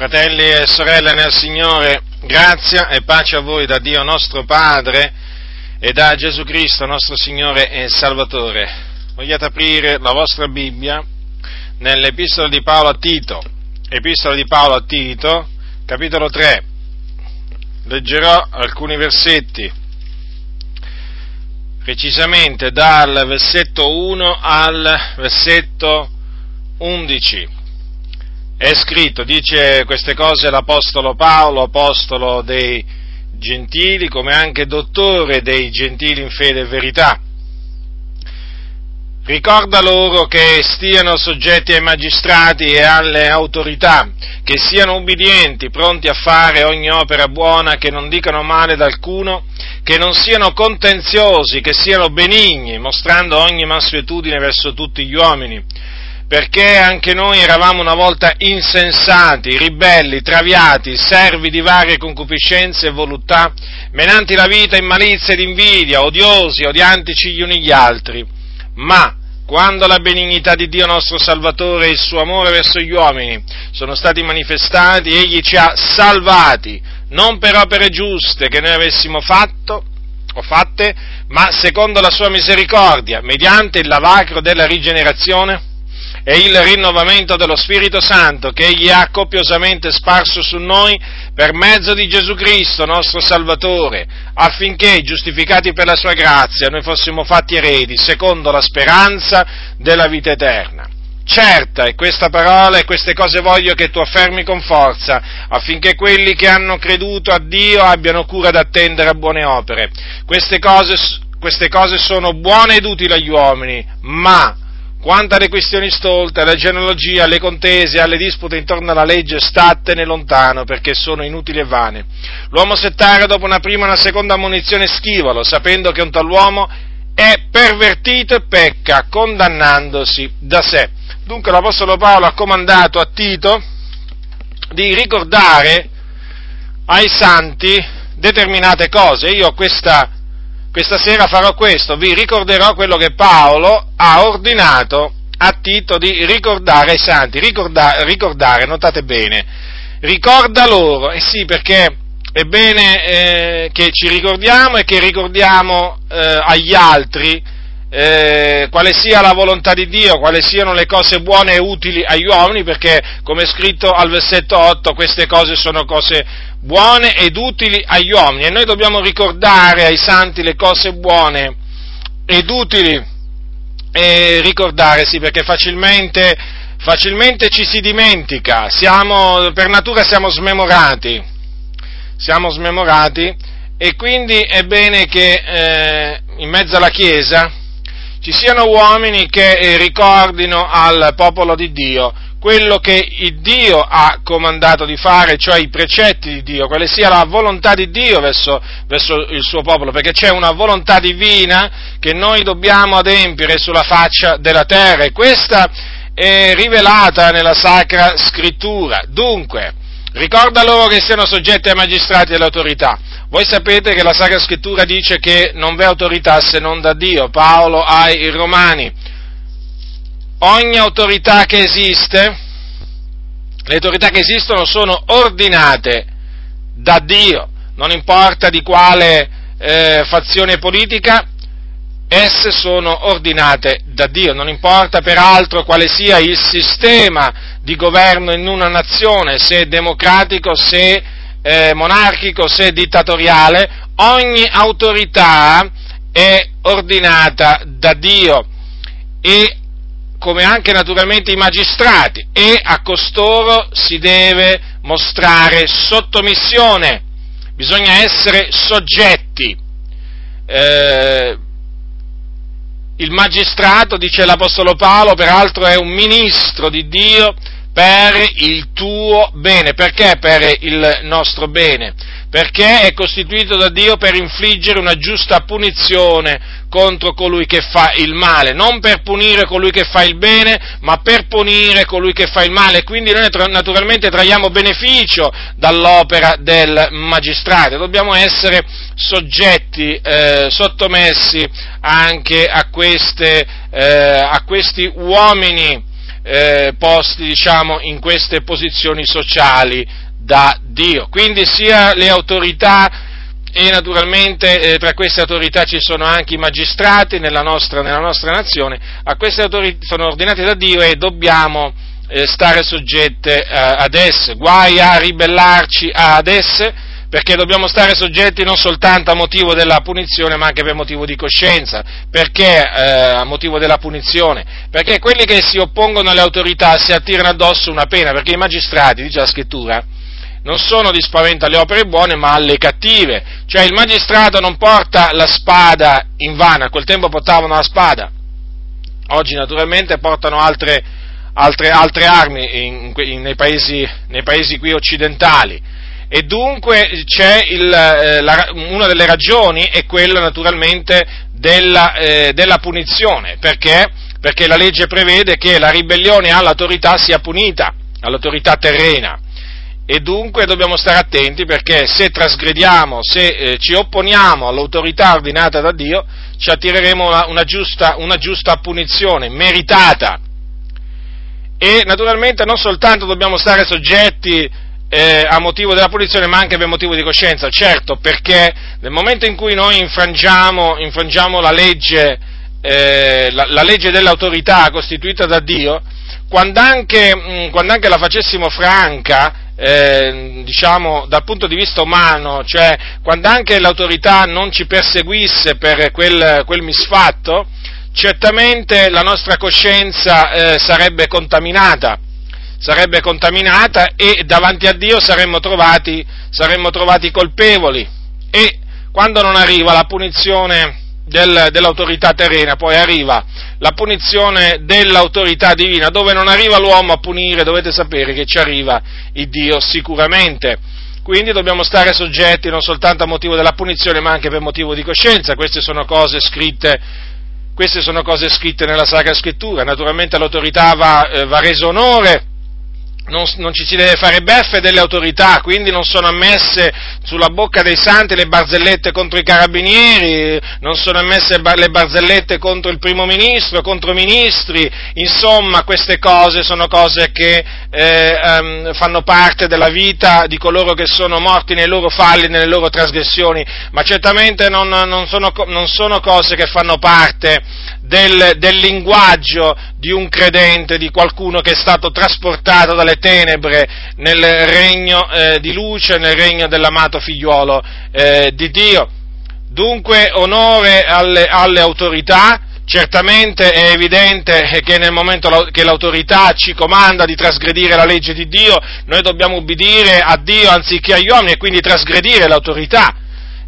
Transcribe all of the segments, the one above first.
Fratelli e sorelle nel Signore, grazia e pace a voi da Dio nostro Padre e da Gesù Cristo nostro Signore e Salvatore. Vogliate aprire la vostra Bibbia nell'Epistola di Paolo a Tito, Epistola di Paolo a Tito, capitolo 3. Leggerò alcuni versetti, precisamente dal versetto 1 al versetto 11 è scritto, dice queste cose l'Apostolo Paolo, apostolo dei gentili, come anche dottore dei gentili in fede e verità. Ricorda loro che stiano soggetti ai magistrati e alle autorità, che siano ubbidienti, pronti a fare ogni opera buona, che non dicano male ad alcuno, che non siano contenziosi, che siano benigni, mostrando ogni mansuetudine verso tutti gli uomini perché anche noi eravamo una volta insensati, ribelli, traviati, servi di varie concupiscenze e voluttà, menanti la vita in malizia ed invidia, odiosi, odiantici gli uni gli altri. Ma quando la benignità di Dio nostro Salvatore e il suo amore verso gli uomini sono stati manifestati, Egli ci ha salvati, non per opere giuste che noi avessimo fatto o fatte, ma secondo la sua misericordia, mediante il lavacro della rigenerazione, e il rinnovamento dello Spirito Santo che Egli ha copiosamente sparso su noi per mezzo di Gesù Cristo, nostro Salvatore, affinché, giustificati per la sua grazia, noi fossimo fatti eredi secondo la speranza della vita eterna. Certa è questa parola e queste cose voglio che tu affermi con forza, affinché quelli che hanno creduto a Dio abbiano cura d'attendere a buone opere. Queste cose, queste cose sono buone ed utili agli uomini, ma quanto alle questioni stolte, alla genealogia, alle contese, alle dispute intorno alla legge, statene lontano, perché sono inutili e vane. L'uomo settario, dopo una prima e una seconda ammonizione, schivalo, sapendo che un tal uomo è pervertito e pecca, condannandosi da sé. Dunque l'Apostolo Paolo ha comandato a Tito di ricordare ai santi determinate cose. Io ho questa questa sera farò questo, vi ricorderò quello che Paolo ha ordinato a Tito di ricordare ai santi, ricordare, ricordare notate bene, ricorda loro, eh sì perché è bene eh, che ci ricordiamo e che ricordiamo eh, agli altri eh, quale sia la volontà di Dio, quali siano le cose buone e utili agli uomini, perché come è scritto al versetto 8 queste cose sono cose buone ed utili agli uomini. E noi dobbiamo ricordare ai santi le cose buone ed utili. E ricordare, sì, perché facilmente, facilmente ci si dimentica, siamo, per natura siamo smemorati, siamo smemorati. E quindi è bene che eh, in mezzo alla Chiesa ci siano uomini che eh, ricordino al popolo di Dio quello che Dio ha comandato di fare, cioè i precetti di Dio, quale sia la volontà di Dio verso, verso, il suo popolo, perché c'è una volontà divina che noi dobbiamo adempiere sulla faccia della terra e questa è rivelata nella Sacra Scrittura. Dunque, ricorda loro che siano soggetti ai magistrati e alle autorità. Voi sapete che la Sacra Scrittura dice che non v'è autorità se non da Dio, Paolo ai Romani ogni autorità che esiste, le autorità che esistono sono ordinate da Dio, non importa di quale eh, fazione politica, esse sono ordinate da Dio, non importa peraltro quale sia il sistema di governo in una nazione, se democratico, se eh, monarchico, se dittatoriale, ogni autorità è ordinata da Dio e come anche naturalmente i magistrati, e a costoro si deve mostrare sottomissione, bisogna essere soggetti. Eh, il magistrato, dice l'Apostolo Paolo, peraltro è un ministro di Dio per il tuo bene. Perché per il nostro bene? Perché è costituito da Dio per infliggere una giusta punizione contro colui che fa il male, non per punire colui che fa il bene, ma per punire colui che fa il male. Quindi noi naturalmente traiamo beneficio dall'opera del magistrato, dobbiamo essere soggetti, eh, sottomessi anche a, queste, eh, a questi uomini eh, posti diciamo, in queste posizioni sociali da Dio. Quindi sia le autorità e naturalmente eh, tra queste autorità ci sono anche i magistrati nella nostra, nella nostra nazione, a queste autorità sono ordinate da Dio e dobbiamo eh, stare soggette eh, ad esse, guai a ribellarci ad esse, perché dobbiamo stare soggetti non soltanto a motivo della punizione, ma anche per motivo di coscienza. Perché eh, a motivo della punizione? Perché quelli che si oppongono alle autorità si attirano addosso una pena, perché i magistrati, dice la scrittura, non sono di spavento alle opere buone, ma alle cattive. Cioè il magistrato non porta la spada in vano, a quel tempo portavano la spada. Oggi naturalmente portano altre, altre, altre armi in, in, nei, paesi, nei paesi qui occidentali e dunque il, eh, la, una delle ragioni è quella naturalmente della, eh, della punizione, perché? perché la legge prevede che la ribellione all'autorità sia punita, all'autorità terrena. E dunque dobbiamo stare attenti perché se trasgrediamo, se eh, ci opponiamo all'autorità ordinata da Dio, ci attireremo una, una, giusta, una giusta punizione, meritata. E naturalmente non soltanto dobbiamo stare soggetti eh, a motivo della punizione ma anche per motivo di coscienza, certo, perché nel momento in cui noi infrangiamo, infrangiamo la, legge, eh, la, la, legge, dell'autorità costituita da Dio, quando anche, mh, quando anche la facessimo franca, eh, diciamo dal punto di vista umano, cioè quando anche l'autorità non ci perseguisse per quel, quel misfatto, certamente la nostra coscienza eh, sarebbe contaminata sarebbe contaminata e davanti a Dio saremmo trovati, saremmo trovati colpevoli. E quando non arriva la punizione del, dell'autorità terrena, poi arriva la punizione dell'autorità divina, dove non arriva l'uomo a punire, dovete sapere che ci arriva il Dio sicuramente. Quindi dobbiamo stare soggetti non soltanto a motivo della punizione, ma anche per motivo di coscienza. Queste sono cose scritte, sono cose scritte nella Sacra Scrittura. Naturalmente all'autorità va, eh, va reso onore non, non, ci si deve fare beffe delle autorità, quindi non sono ammesse sulla bocca dei santi le barzellette contro i carabinieri, non sono ammesse le barzellette contro il primo ministro, contro i ministri, insomma queste cose sono cose che eh, um, fanno parte della vita di coloro che sono morti nei loro falli, nelle loro trasgressioni, ma certamente non, non, sono, non sono, cose che fanno parte del, del linguaggio di un credente, di qualcuno che è stato trasportato dalle tenebre nel regno eh, di luce, nel regno dell'amato figliuolo eh, di Dio. Dunque onore alle, alle autorità, Certamente è evidente che nel momento che l'autorità ci comanda di trasgredire la legge di Dio, noi dobbiamo ubbidire a Dio anziché agli uomini e quindi trasgredire l'autorità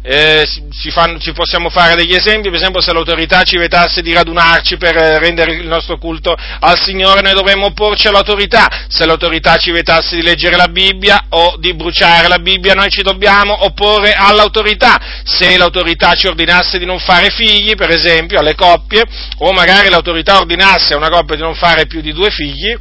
eh, ci, fanno, ci, possiamo fare degli esempi, per esempio se l'autorità ci vietasse di radunarci per eh, rendere il nostro culto al Signore, noi dovremmo opporci all'autorità, se l'autorità ci vietasse di leggere la Bibbia o di bruciare la Bibbia, noi ci dobbiamo opporre all'autorità, se l'autorità ci ordinasse di non fare figli, per esempio, alle coppie, o magari l'autorità ordinasse a una coppia di non fare più di due figli,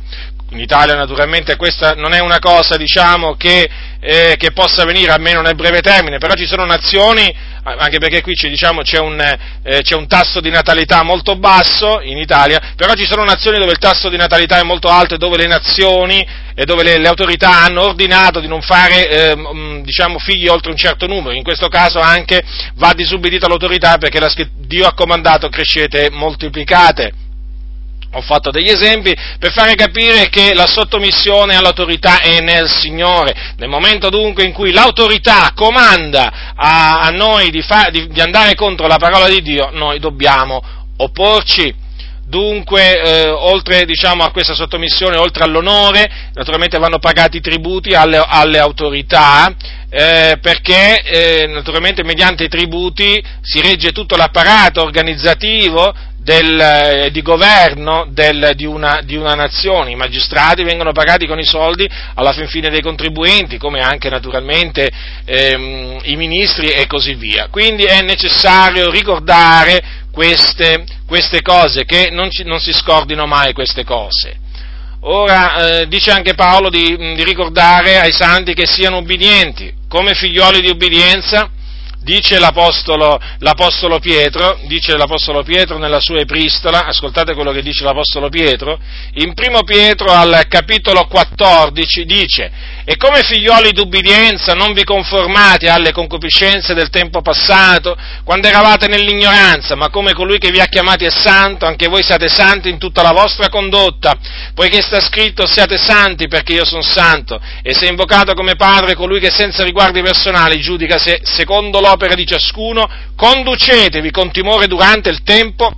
in Italia naturalmente questa non è una cosa diciamo, che, eh, che, possa avvenire almeno nel breve termine, però ci sono nazioni, anche perché qui c'è, diciamo, c'è, un, eh, c'è, un, tasso di natalità molto basso in Italia, però ci sono nazioni dove il tasso di natalità è molto alto e dove le nazioni e dove le, le autorità hanno ordinato di non fare eh, diciamo, figli oltre un certo numero, in questo caso anche va disubbidita l'autorità perché la, Dio ha comandato crescete moltiplicate ho fatto degli esempi per fare capire che la sottomissione all'autorità è nel Signore. Nel momento dunque in cui l'autorità comanda a, a noi di, fa, di, di, andare contro la parola di Dio, noi dobbiamo opporci. Dunque, eh, oltre diciamo, a questa sottomissione, oltre all'onore, naturalmente vanno pagati i tributi alle, alle autorità, eh, perché eh, naturalmente mediante i tributi si regge tutto l'apparato organizzativo del, eh, di governo del, di, una, di, una, nazione, i magistrati vengono pagati con i soldi alla fin fine dei contribuenti, come anche naturalmente ehm, i ministri e così via. Quindi è necessario ricordare queste, queste cose, che non, ci, non, si scordino mai queste cose. Ora eh, dice anche Paolo di, di ricordare ai santi che siano ubbidienti, come figlioli di ubbidienza dice l'Apostolo, l'Apostolo, Pietro, dice l'Apostolo Pietro nella sua epistola, ascoltate quello che dice l'Apostolo Pietro, in primo Pietro al capitolo 14 dice, e come figlioli d'ubbidienza non vi conformate alle concupiscenze del tempo passato, quando eravate nell'ignoranza, ma come colui che vi ha chiamati è santo, anche voi siate santi in tutta la vostra condotta, poiché sta scritto siate santi perché io sono santo, e se invocato come Padre colui che senza riguardi personali giudica se, secondo l'opera di ciascuno, conducetevi con timore durante il tempo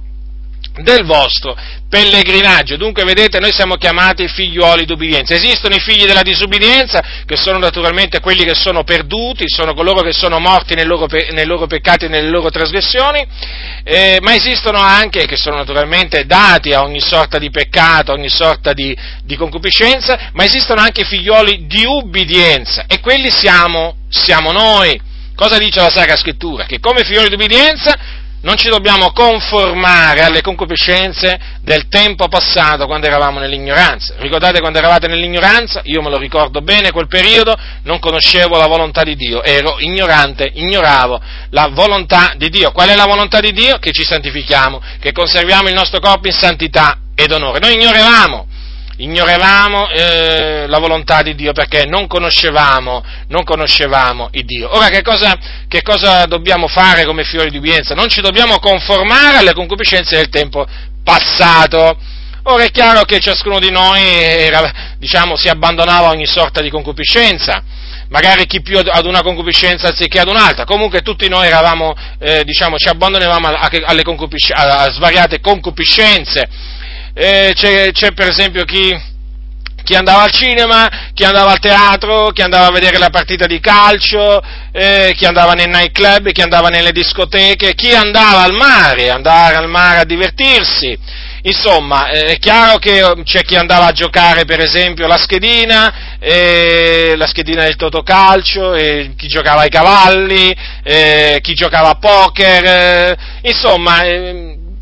del vostro pellegrinaggio. Dunque, vedete, noi siamo chiamati figliuoli d'ubbidienza. Esistono i figli della disubbidienza, che sono naturalmente quelli che sono perduti, sono coloro che sono morti nei loro, pe- nei loro peccati e nelle loro trasgressioni, eh, ma esistono anche, che sono naturalmente dati a ogni sorta di peccato, a ogni sorta di, di concupiscenza, ma esistono anche figliuoli di ubbidienza, e quelli siamo, siamo noi. Cosa dice la Sacra Scrittura? Che come figlioli di ubbidienza non ci dobbiamo conformare alle concupiscenze del tempo passato quando eravamo nell'ignoranza. Ricordate quando eravate nell'ignoranza? Io me lo ricordo bene quel periodo, non conoscevo la volontà di Dio, ero ignorante, ignoravo la volontà di Dio. Qual è la volontà di Dio? Che ci santifichiamo, che conserviamo il nostro corpo in santità ed onore. Noi ignoravamo ignoravamo eh, la volontà di Dio perché non conoscevamo, non conoscevamo il Dio. Ora che cosa, che cosa dobbiamo fare come fiori di ubbidienza? Non ci dobbiamo conformare alle concupiscenze del tempo passato. Ora è chiaro che ciascuno di noi era, diciamo, si abbandonava a ogni sorta di concupiscenza, magari chi più ad una concupiscenza anziché ad un'altra, comunque tutti noi eravamo, eh, diciamo, ci abbandonavamo alle concupisc- a svariate concupiscenze eh, c'è, c'è per esempio chi, chi andava al cinema, chi andava al teatro, chi andava a vedere la partita di calcio, eh, chi andava nei nightclub, chi andava nelle discoteche, chi andava al mare, andare al mare a divertirsi. Insomma, eh, è chiaro che eh, c'è chi andava a giocare per esempio la schedina, eh, la schedina del totocalcio, chi giocava ai cavalli, chi giocava a poker, eh, insomma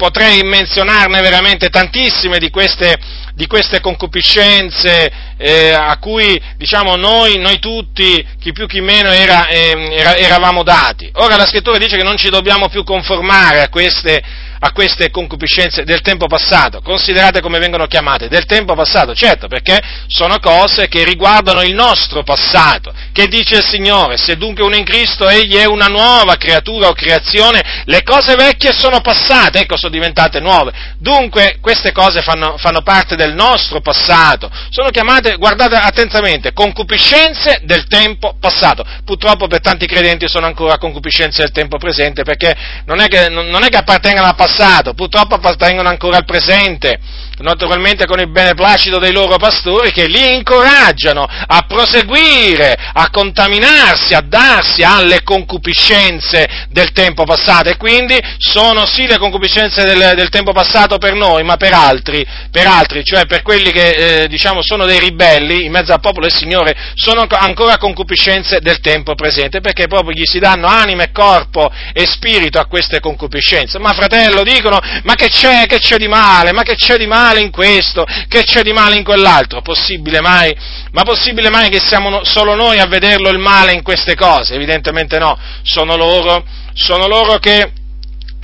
potrei menzionarne veramente tantissime di queste, di queste concupiscenze eh, a cui diciamo, noi, noi, tutti, chi più chi meno, era, eh, era, eravamo dati. Ora la scrittura dice che non ci dobbiamo più conformare a queste, a queste concupiscenze del tempo passato, considerate come vengono chiamate, del tempo passato, certo, perché sono cose che riguardano il nostro passato, che dice il Signore, se dunque uno in Cristo egli è una nuova creatura o creazione, le cose vecchie sono passate, ecco, sono diventate nuove. Dunque queste cose fanno, fanno parte del nostro passato, sono chiamate, guardate attentamente, concupiscenze del tempo passato. Purtroppo per tanti credenti sono ancora concupiscenze del tempo presente, perché non è che, non è che appartengano al passato, passato, purtroppo appartengono ancora al presente, naturalmente con il beneplacito dei loro pastori che li incoraggiano a proseguire, a contaminarsi, a darsi alle concupiscenze del tempo passato e quindi sono sì le concupiscenze del, del tempo passato per noi, ma per altri, per altri cioè per quelli che eh, diciamo sono dei ribelli in mezzo al popolo del Signore, sono ancora concupiscenze del tempo presente perché proprio gli si danno anima e corpo e spirito a queste concupiscenze. Ma fratello, dicono, ma che c'è, che c'è di male, ma che c'è di male? Male in questo, che c'è di male in quell'altro. Possibile mai? Ma possibile mai che siamo solo noi a vederlo il male in queste cose? Evidentemente no, sono loro, sono loro che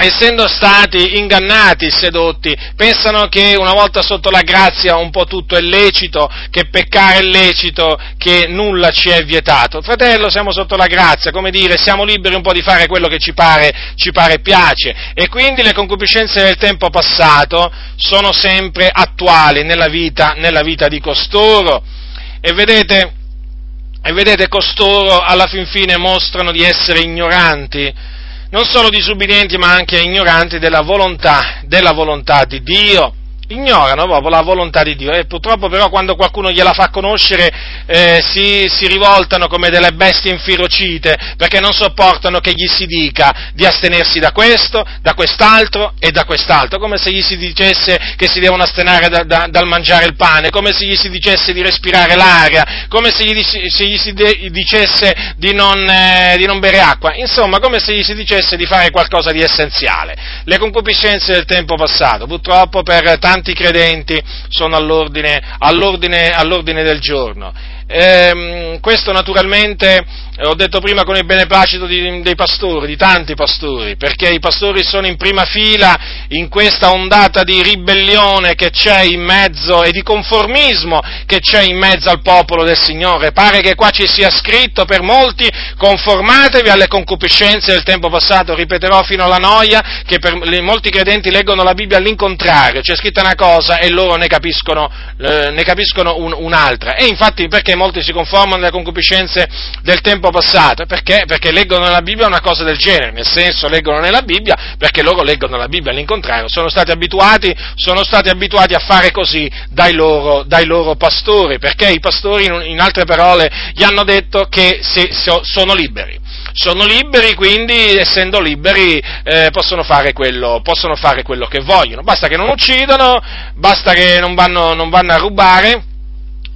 essendo stati ingannati, sedotti, pensano che una volta sotto la grazia un po' tutto è lecito, che peccare è lecito, che nulla ci è vietato. Fratello, siamo sotto la grazia, come dire, siamo liberi un po' di fare quello che ci pare, ci pare piace. E quindi le concupiscenze del tempo passato sono sempre attuali nella vita, nella vita di costoro. E vedete, e vedete, costoro alla fin fine mostrano di essere ignoranti non solo disubbidienti ma anche ignoranti della volontà, della volontà di Dio ignorano proprio la volontà di Dio. E purtroppo però quando qualcuno gliela fa conoscere eh, si, si, rivoltano come delle bestie infirocite perché non sopportano che gli si dica di astenersi da questo, da quest'altro e da quest'altro, come se gli si dicesse che si devono astenere da, da, dal mangiare il pane, come se gli si dicesse di respirare l'aria, come se gli, se gli si de, dicesse di non, eh, di non bere acqua, insomma come se gli si dicesse di fare qualcosa di essenziale. Le concupiscenze del tempo passato, purtroppo per tanti tanti credenti sono all'ordine, all'ordine, all'ordine del giorno. Ehm, questo naturalmente ho detto prima con il beneplacito di, dei pastori, di tanti pastori, perché i pastori sono in prima fila in questa ondata di ribellione che c'è in mezzo e di conformismo che c'è in mezzo al popolo del Signore. Pare che qua ci sia scritto per molti conformatevi alle concupiscenze del tempo passato, ripeterò fino alla noia che per molti credenti leggono la Bibbia all'incontrario, c'è scritta una cosa e loro ne capiscono, eh, ne capiscono un, un'altra. E infatti perché molti si conformano alle concupiscenze del tempo tempo passato, perché? Perché leggono nella Bibbia una cosa del genere, nel senso leggono nella Bibbia perché loro leggono la Bibbia all'incontrario, sono stati abituati, sono stati abituati a fare così dai loro, dai loro, pastori, perché i pastori in altre parole gli hanno detto che se, se, sono liberi. Sono liberi, quindi essendo liberi eh, possono, fare quello, possono, fare quello, che vogliono. Basta che non uccidono, basta che non vanno, non vanno a rubare,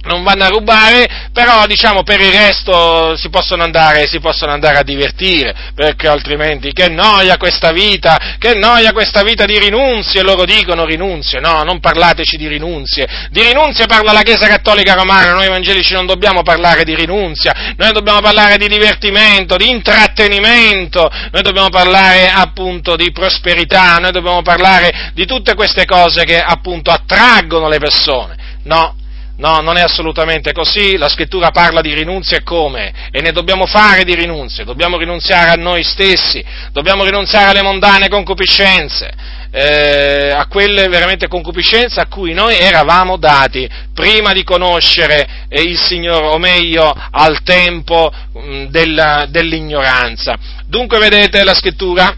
non vanno a rubare, però diciamo per il resto si possono, andare, si possono andare a divertire, perché altrimenti che noia questa vita, che noia questa vita di rinunzie, loro dicono rinunzie, no, non parlateci di rinunzie, di rinunzie parla la Chiesa Cattolica Romana, noi evangelici non dobbiamo parlare di rinunzia, noi dobbiamo parlare di divertimento, di intrattenimento, noi dobbiamo parlare appunto di prosperità, noi dobbiamo parlare di tutte queste cose che appunto attraggono le persone, no, No, non è assolutamente così, la scrittura parla di rinunzie come? E ne dobbiamo fare di rinunzie, dobbiamo rinunziare a noi stessi, dobbiamo rinunziare alle mondane concupiscenze, eh, a quelle veramente concupiscenze a cui noi eravamo dati prima di conoscere eh, il Signore, o meglio al tempo mh, mm, della, dell'ignoranza. Dunque vedete la scrittura,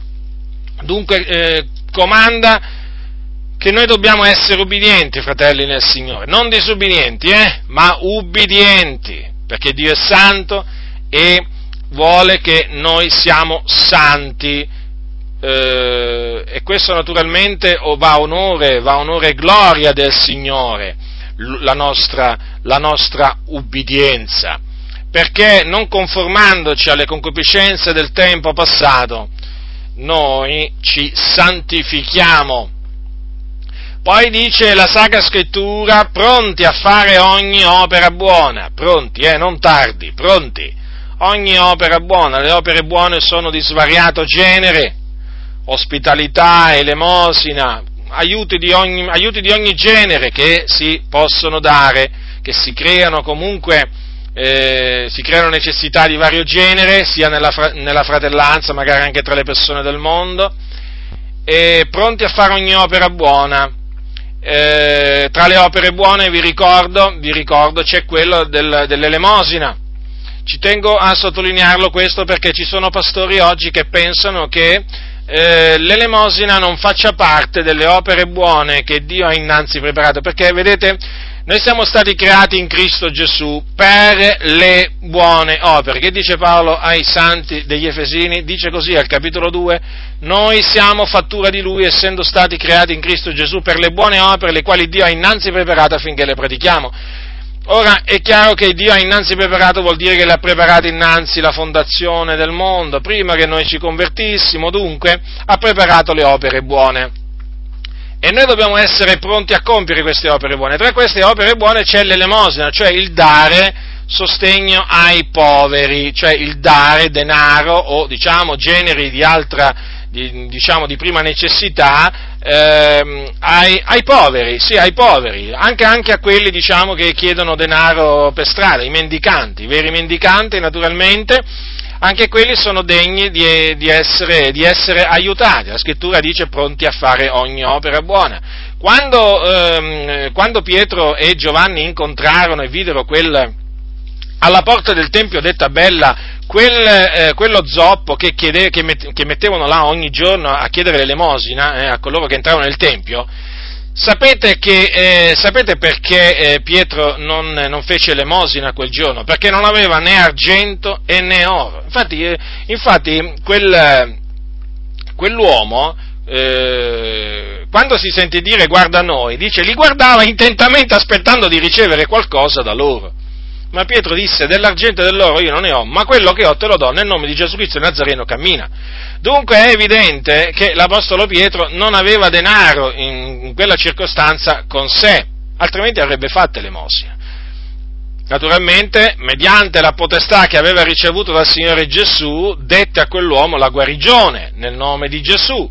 dunque eh, comanda che noi dobbiamo essere ubbidienti, fratelli nel Signore, non disubbidienti, eh, ma ubbidienti, perché Dio è santo e vuole che noi siamo santi. Eh, e questo naturalmente va onore, va onore e gloria del Signore, la nostra, la nostra ubbidienza, perché non conformandoci alle concupiscenze del tempo passato, noi ci santifichiamo poi dice la Sacra Scrittura, pronti a fare ogni opera buona, pronti, eh, non tardi, pronti. Ogni opera buona, le opere buone sono di svariato genere, ospitalità, elemosina, aiuti di ogni, aiuti di ogni genere che si possono dare, che si creano comunque, eh, si creano necessità di vario genere, sia nella, nella fratellanza, magari anche tra le persone del mondo, e pronti a fare ogni opera buona eh, tra le opere buone vi ricordo, vi ricordo c'è quello del, dell'elemosina. Ci tengo a sottolinearlo questo perché ci sono pastori oggi che pensano che eh, l'elemosina non faccia parte delle opere buone che Dio ha innanzi preparato, perché vedete, noi siamo stati creati in Cristo Gesù per le buone opere. Che dice Paolo ai santi degli Efesini? Dice così al capitolo 2, noi siamo fattura di Lui essendo stati creati in Cristo Gesù per le buone opere, le quali Dio ha innanzi preparato affinché le pratichiamo. Ora è chiaro che Dio ha innanzi preparato vuol dire che le ha preparate innanzi la fondazione del mondo, prima che noi ci convertissimo, dunque ha preparato le opere buone. E noi dobbiamo essere pronti a compiere queste opere buone. Tra queste opere buone c'è l'elemosina, cioè il dare sostegno ai poveri, cioè il dare denaro o diciamo generi di altra, di, diciamo, di prima necessità ehm, ai, ai, poveri, sì, ai poveri, anche, anche a quelli diciamo, che chiedono denaro per strada, i mendicanti, i veri mendicanti naturalmente anche quelli sono degni di, di, essere, di, essere, aiutati. La scrittura dice pronti a fare ogni opera buona. Quando, ehm, quando Pietro e Giovanni incontrarono e videro quel, alla porta del Tempio detta Bella quel, eh, quello zoppo che, chiede, che, met, che, mettevano là ogni giorno a chiedere l'elemosina eh, a coloro che entravano nel Tempio, Sapete, che, eh, sapete perché eh, Pietro non, non, fece l'emosina quel giorno? Perché non aveva né argento e né oro. Infatti, eh, infatti quel, quell'uomo, eh, quando si sente dire guarda noi, dice li guardava intentamente aspettando di ricevere qualcosa da loro. Ma Pietro disse, dell'argento e dell'oro io non ne ho, ma quello che ho te lo do, nel nome di Gesù Cristo Nazareno cammina. Dunque è evidente che l'Apostolo Pietro non aveva denaro in quella circostanza con sé, altrimenti avrebbe fatto l'emosina. naturalmente, mediante la potestà che aveva ricevuto dal Signore Gesù, dette a quell'uomo la guarigione nel nome di Gesù,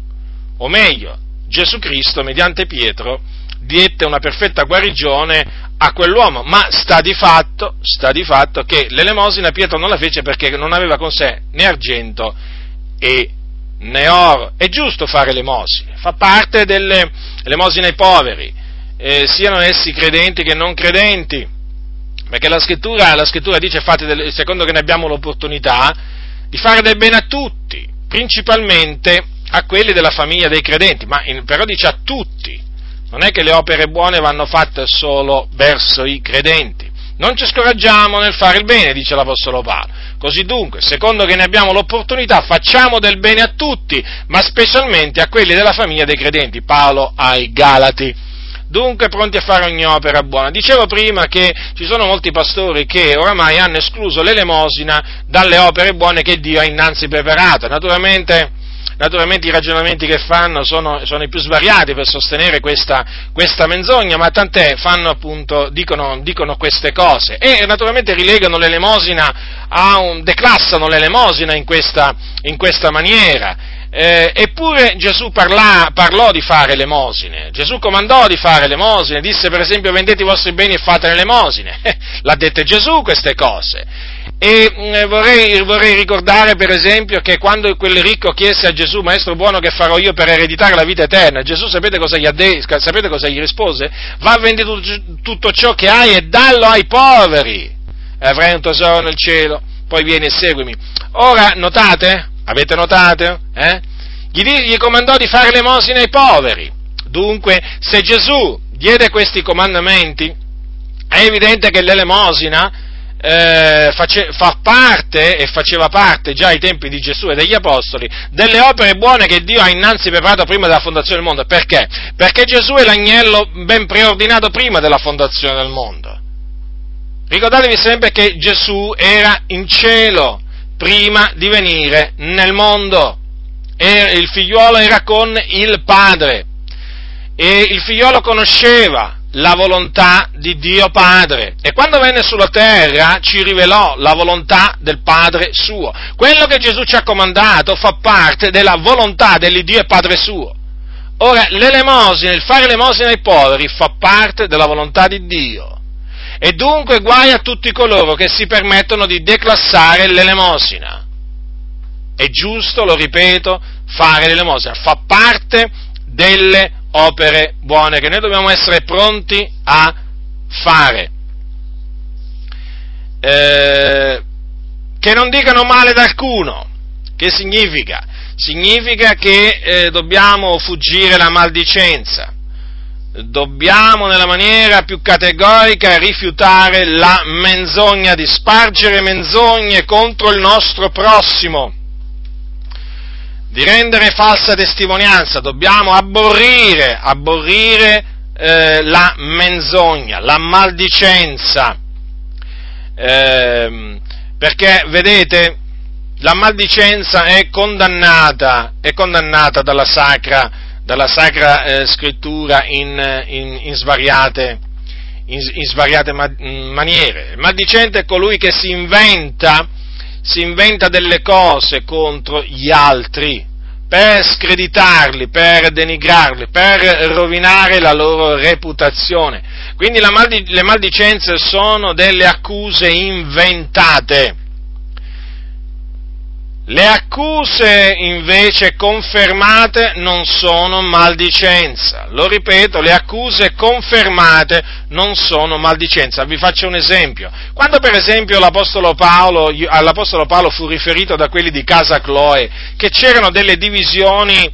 o meglio, Gesù Cristo, mediante Pietro, diette una perfetta guarigione a quell'uomo, ma sta di fatto, sta di fatto che l'elemosina Pietro non la fece perché non aveva con sé né argento e né oro. È giusto fare l'emosina, fa parte dell'elemosina ai poveri, eh, siano essi credenti che non credenti, perché la scrittura, la scrittura dice, del, secondo che ne abbiamo l'opportunità, di fare del bene a tutti, principalmente a quelli della famiglia dei credenti, ma in, però dice a tutti, non è che le opere buone vanno fatte solo verso i credenti. Non ci scoraggiamo nel fare il bene, dice l'Apostolo Paolo. Così dunque, secondo che ne abbiamo l'opportunità, facciamo del bene a tutti, ma specialmente a quelli della famiglia dei credenti. Paolo ai Galati. Dunque pronti a fare ogni opera buona. Dicevo prima che ci sono molti pastori che oramai hanno escluso l'elemosina dalle opere buone che Dio ha innanzi preparato. Naturalmente naturalmente i ragionamenti che fanno sono, sono i più svariati per sostenere questa, questa menzogna, ma tant'è, fanno appunto, dicono, dicono, queste cose e naturalmente rilegano l'elemosina a un, declassano l'elemosina in questa, in questa maniera. Eh, eppure Gesù parlà, parlò di fare l'emosine, Gesù comandò di fare l'emosine, disse per esempio vendete i vostri beni e fate l'elemosine, l'ha dette Gesù queste cose. E mm, vorrei, vorrei, ricordare per esempio che quando quel ricco chiese a Gesù, maestro buono che farò io per ereditare la vita eterna, Gesù sapete cosa gli, de- sapete cosa gli rispose? Va a vendere tutto ciò che hai e dallo ai poveri, e avrai un tesoro nel cielo, poi vieni e seguimi. Ora, notate? Avete notato? Eh? Gli, gli comandò di fare l'emosina ai poveri. Dunque, se Gesù diede questi comandamenti, è evidente che l'elemosina eh, face, fa parte e faceva parte già ai tempi di Gesù e degli Apostoli delle opere buone che Dio ha innanzi preparato prima della fondazione del mondo. Perché? Perché Gesù è l'agnello ben preordinato prima della fondazione del mondo. Ricordatevi sempre che Gesù era in cielo prima di venire nel mondo. E il figliuolo era con il Padre e il figliuolo conosceva la volontà di Dio Padre e quando venne sulla terra ci rivelò la volontà del Padre suo. Quello che Gesù ci ha comandato fa parte della volontà dell'Iddio e Padre suo. Ora, l'elemosina, il fare l'elemosina ai poveri fa parte della volontà di Dio. E dunque guai a tutti coloro che si permettono di declassare l'elemosina. È giusto, lo ripeto, fare l'elemosina, fa parte delle opere buone che noi dobbiamo essere pronti a fare. Eh, che non dicano male ad alcuno. Che significa? Significa che eh, dobbiamo fuggire la maldicenza. Dobbiamo nella maniera più categorica rifiutare la menzogna, di spargere menzogne contro il nostro prossimo di rendere falsa testimonianza, dobbiamo abborrire, abborrire eh, la menzogna, la maldicenza, eh, perché vedete, la maldicenza è condannata, è condannata dalla sacra, dalla sacra eh, scrittura in, in, in, svariate, in, svariate, maniere. Il maldicente è colui che si inventa si inventa delle cose contro gli altri per screditarli, per denigrarli, per rovinare la loro reputazione. Quindi maldi- le maldicenze sono delle accuse inventate le accuse invece confermate non sono maldicenza. Lo ripeto, le accuse confermate non sono maldicenza. Vi faccio un esempio. Quando per esempio l'Apostolo Paolo, all'Apostolo Paolo fu riferito da quelli di casa Chloe che c'erano delle divisioni,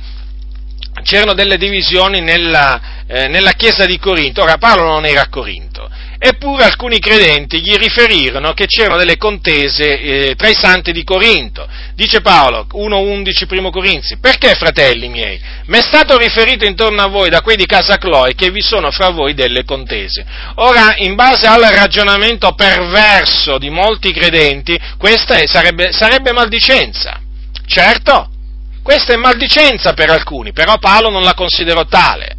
c'erano delle divisioni nella, eh, nella chiesa di Corinto, ora Paolo non era a Corinto, Eppure alcuni credenti gli riferirono che c'erano delle contese eh, tra i santi di Corinto. Dice Paolo, 1.11 primo Corinzi, perché fratelli miei? Mi è stato riferito intorno a voi da quei di casa Cloe che vi sono fra voi delle contese. Ora, in base al ragionamento perverso di molti credenti, questa è, sarebbe, sarebbe maldicenza. Certo, questa è maldicenza per alcuni, però Paolo non la considerò tale.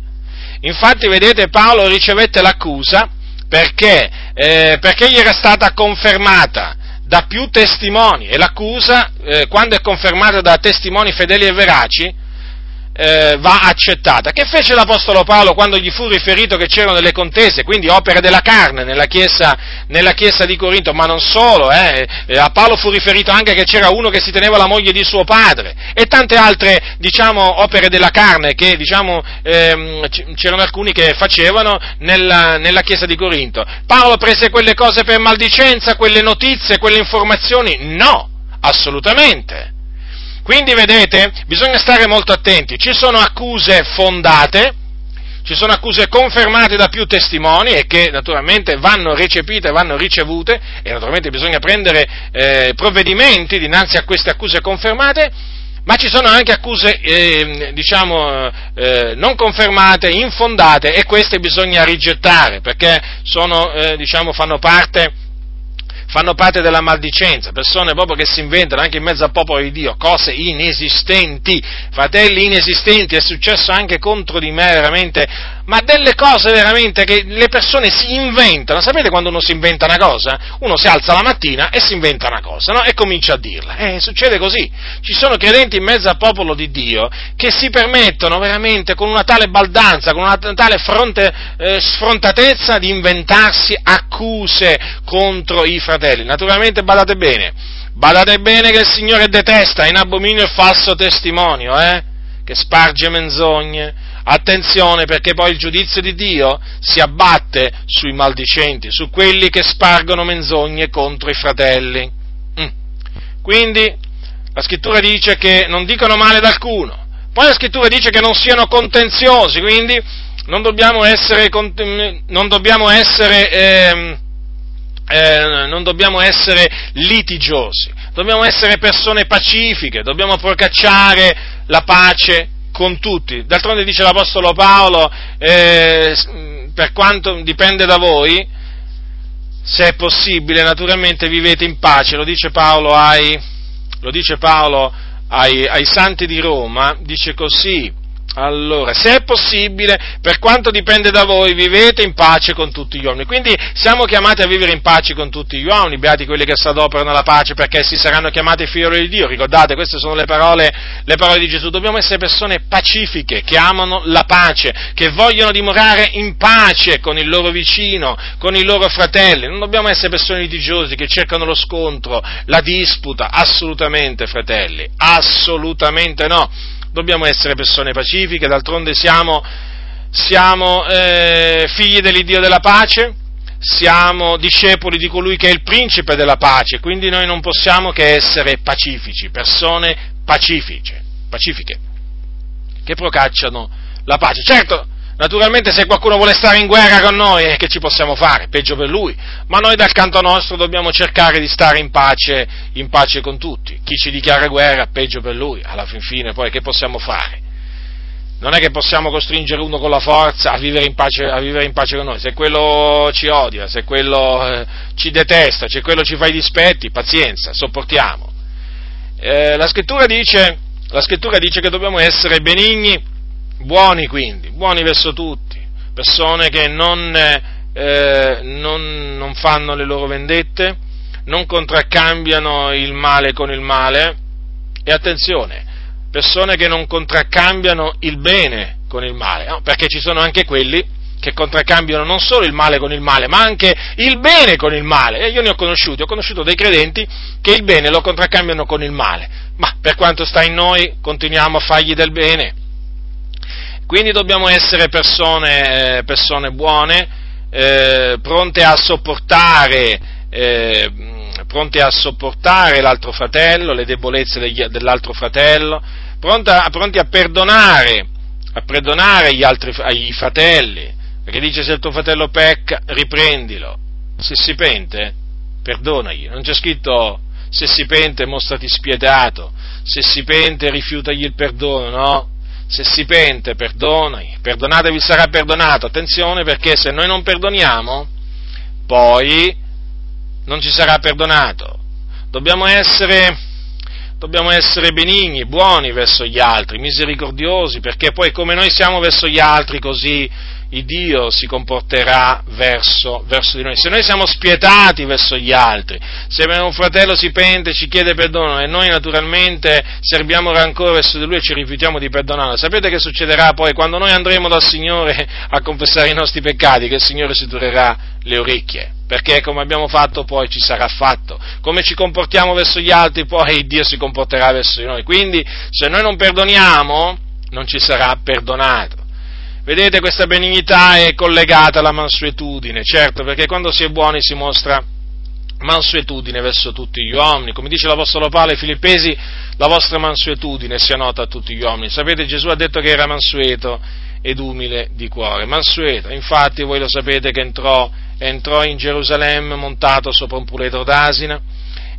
Infatti, vedete, Paolo ricevette l'accusa perché? Eh, perché gli era stata confermata da più testimoni e l'accusa, eh, quando è confermata da testimoni fedeli e veraci, eh, va accettata. Che fece l'Apostolo Paolo quando gli fu riferito che c'erano delle contese, quindi opere della carne nella chiesa, nella chiesa di Corinto, ma non solo, eh, eh a Paolo fu riferito anche che c'era uno che si teneva la moglie di suo padre e tante altre, diciamo, opere della carne che, diciamo, ehm, c'erano alcuni che facevano nella, nella chiesa di Corinto. Paolo prese quelle cose per maldicenza, quelle notizie, quelle informazioni? No, assolutamente. Quindi vedete, bisogna stare molto attenti, ci sono accuse fondate, ci sono accuse confermate da più testimoni e che naturalmente vanno recepite, vanno ricevute e naturalmente bisogna prendere eh, provvedimenti dinanzi a queste accuse confermate, ma ci sono anche accuse, eh, diciamo, eh, non confermate, infondate e queste bisogna rigettare perché sono, eh, diciamo, fanno parte fanno parte della maldicenza, persone proprio che si inventano anche in mezzo al popolo di Dio cose inesistenti, fratelli inesistenti, è successo anche contro di me veramente, ma delle cose veramente che le persone si inventano, sapete quando uno si inventa una cosa? Uno si alza la mattina e si inventa una cosa, no? E comincia a dirla, eh, succede così, ci sono credenti in mezzo al popolo di Dio che si permettono veramente con una tale baldanza, con una tale fronte, eh, sfrontatezza di inventarsi accuse contro i fratelli naturalmente badate bene, badate bene che il Signore detesta in abominio il falso testimonio, eh? che sparge menzogne. Attenzione perché poi il giudizio di Dio si abbatte sui maldicenti, su quelli che spargono menzogne contro i fratelli. Mm. Quindi la scrittura dice che non dicono male ad alcuno, poi la scrittura dice che non siano contenziosi, quindi non dobbiamo essere, non dobbiamo essere eh, eh, non dobbiamo essere litigiosi, dobbiamo essere persone pacifiche, dobbiamo procacciare la pace con tutti. D'altronde dice l'Apostolo Paolo, eh, per quanto dipende da voi, se è possibile, naturalmente vivete in pace, lo dice Paolo ai, dice Paolo ai, ai santi di Roma, dice così, allora, se è possibile, per quanto dipende da voi, vivete in pace con tutti gli uomini. Quindi siamo chiamati a vivere in pace con tutti gli uomini, beati quelli che si adoperano la pace perché essi saranno chiamati figli di Dio. Ricordate, queste sono le parole, le parole di Gesù. Dobbiamo essere persone pacifiche, che amano la pace, che vogliono dimorare in pace con il loro vicino, con i loro fratelli. Non dobbiamo essere persone litigiosi che cercano lo scontro, la disputa. Assolutamente, fratelli, assolutamente no dobbiamo essere persone pacifiche, d'altronde siamo, siamo eh, figli dell'Iddio della pace, siamo discepoli di colui che è il principe della pace, quindi noi non possiamo che essere pacifici, persone pacifiche, pacifiche, che procacciano la pace. Certo, Naturalmente se qualcuno vuole stare in guerra con noi, eh, che ci possiamo fare? Peggio per lui. Ma noi dal canto nostro dobbiamo cercare di stare in pace, in pace con tutti. Chi ci dichiara guerra, peggio per lui. Alla fin fine poi che possiamo fare? Non è che possiamo costringere uno con la forza a vivere in pace, vivere in pace con noi. Se quello ci odia, se quello eh, ci detesta, se quello ci fa i dispetti, pazienza, sopportiamo. Eh, la, scrittura dice, la scrittura dice che dobbiamo essere benigni buoni quindi, buoni verso tutti, persone che non, eh, non, non fanno le loro vendette, non contraccambiano il male con il male e attenzione, persone che non contraccambiano il bene con il male, no? perché ci sono anche quelli che contraccambiano non solo il male con il male, ma anche il bene con il male. E io ne ho conosciuti, ho conosciuto dei credenti che il bene lo contraccambiano con il male, ma per quanto sta in noi continuiamo a fargli del bene quindi dobbiamo essere persone, eh, persone buone, eh, pronte, a sopportare, eh, pronte a sopportare l'altro fratello, le debolezze degli, dell'altro fratello, pronta, pronti a perdonare, a perdonare gli altri agli fratelli, perché dice se il tuo fratello pecca, riprendilo, se si pente, perdonagli, non c'è scritto se si pente mostrati spietato, se si pente rifiutagli il perdono, no? Se si pente, perdoni, perdonatevi sarà perdonato. Attenzione perché se noi non perdoniamo, poi non ci sarà perdonato. Dobbiamo essere, dobbiamo essere benigni, buoni verso gli altri, misericordiosi, perché poi come noi siamo verso gli altri, così il Dio si comporterà verso, verso, di noi. Se noi siamo spietati verso gli altri, se un fratello si pente, ci chiede perdono e noi naturalmente serbiamo rancore verso di lui e ci rifiutiamo di perdonarlo, sapete che succederà poi quando noi andremo dal Signore a confessare i nostri peccati? Che il Signore si turerà le orecchie perché come abbiamo fatto poi ci sarà fatto. Come ci comportiamo verso gli altri, poi Dio si comporterà verso di noi. Quindi se noi non perdoniamo, non ci sarà perdonato. Vedete, questa benignità è collegata alla mansuetudine, certo, perché quando si è buoni si mostra mansuetudine verso tutti gli uomini. Come dice l'Apostolo Paolo ai Filippesi, la vostra mansuetudine sia nota a tutti gli uomini. Sapete, Gesù ha detto che era mansueto ed umile di cuore. Mansueto, infatti voi lo sapete che entrò, entrò in Gerusalemme montato sopra un puledro d'asina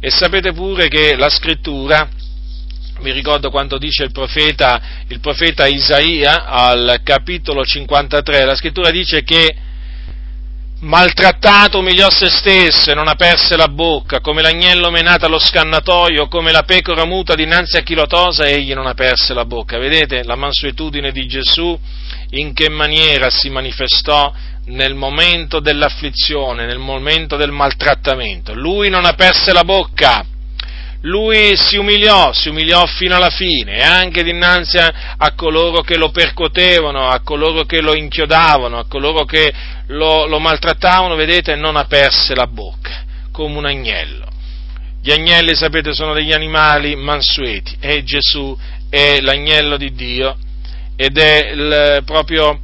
e sapete pure che la scrittura, vi ricordo quanto dice il profeta, il profeta Isaia al capitolo 53, la scrittura dice che maltrattato umiliò se stesso e non aperse la bocca, come l'agnello menato allo scannatoio, come la pecora muta dinanzi a chi lo tosa, egli non aperse la bocca. Vedete la mansuetudine di Gesù in che maniera si manifestò nel momento dell'afflizione, nel momento del maltrattamento. Lui non aperse la bocca, lui si umiliò, si umiliò fino alla fine e anche dinanzi a, a, coloro che lo percotevano, a coloro che lo inchiodavano, a coloro che lo, lo maltrattavano, vedete, non aperse la bocca, come un agnello. Gli agnelli, sapete, sono degli animali mansueti e Gesù è l'agnello di Dio ed è il, proprio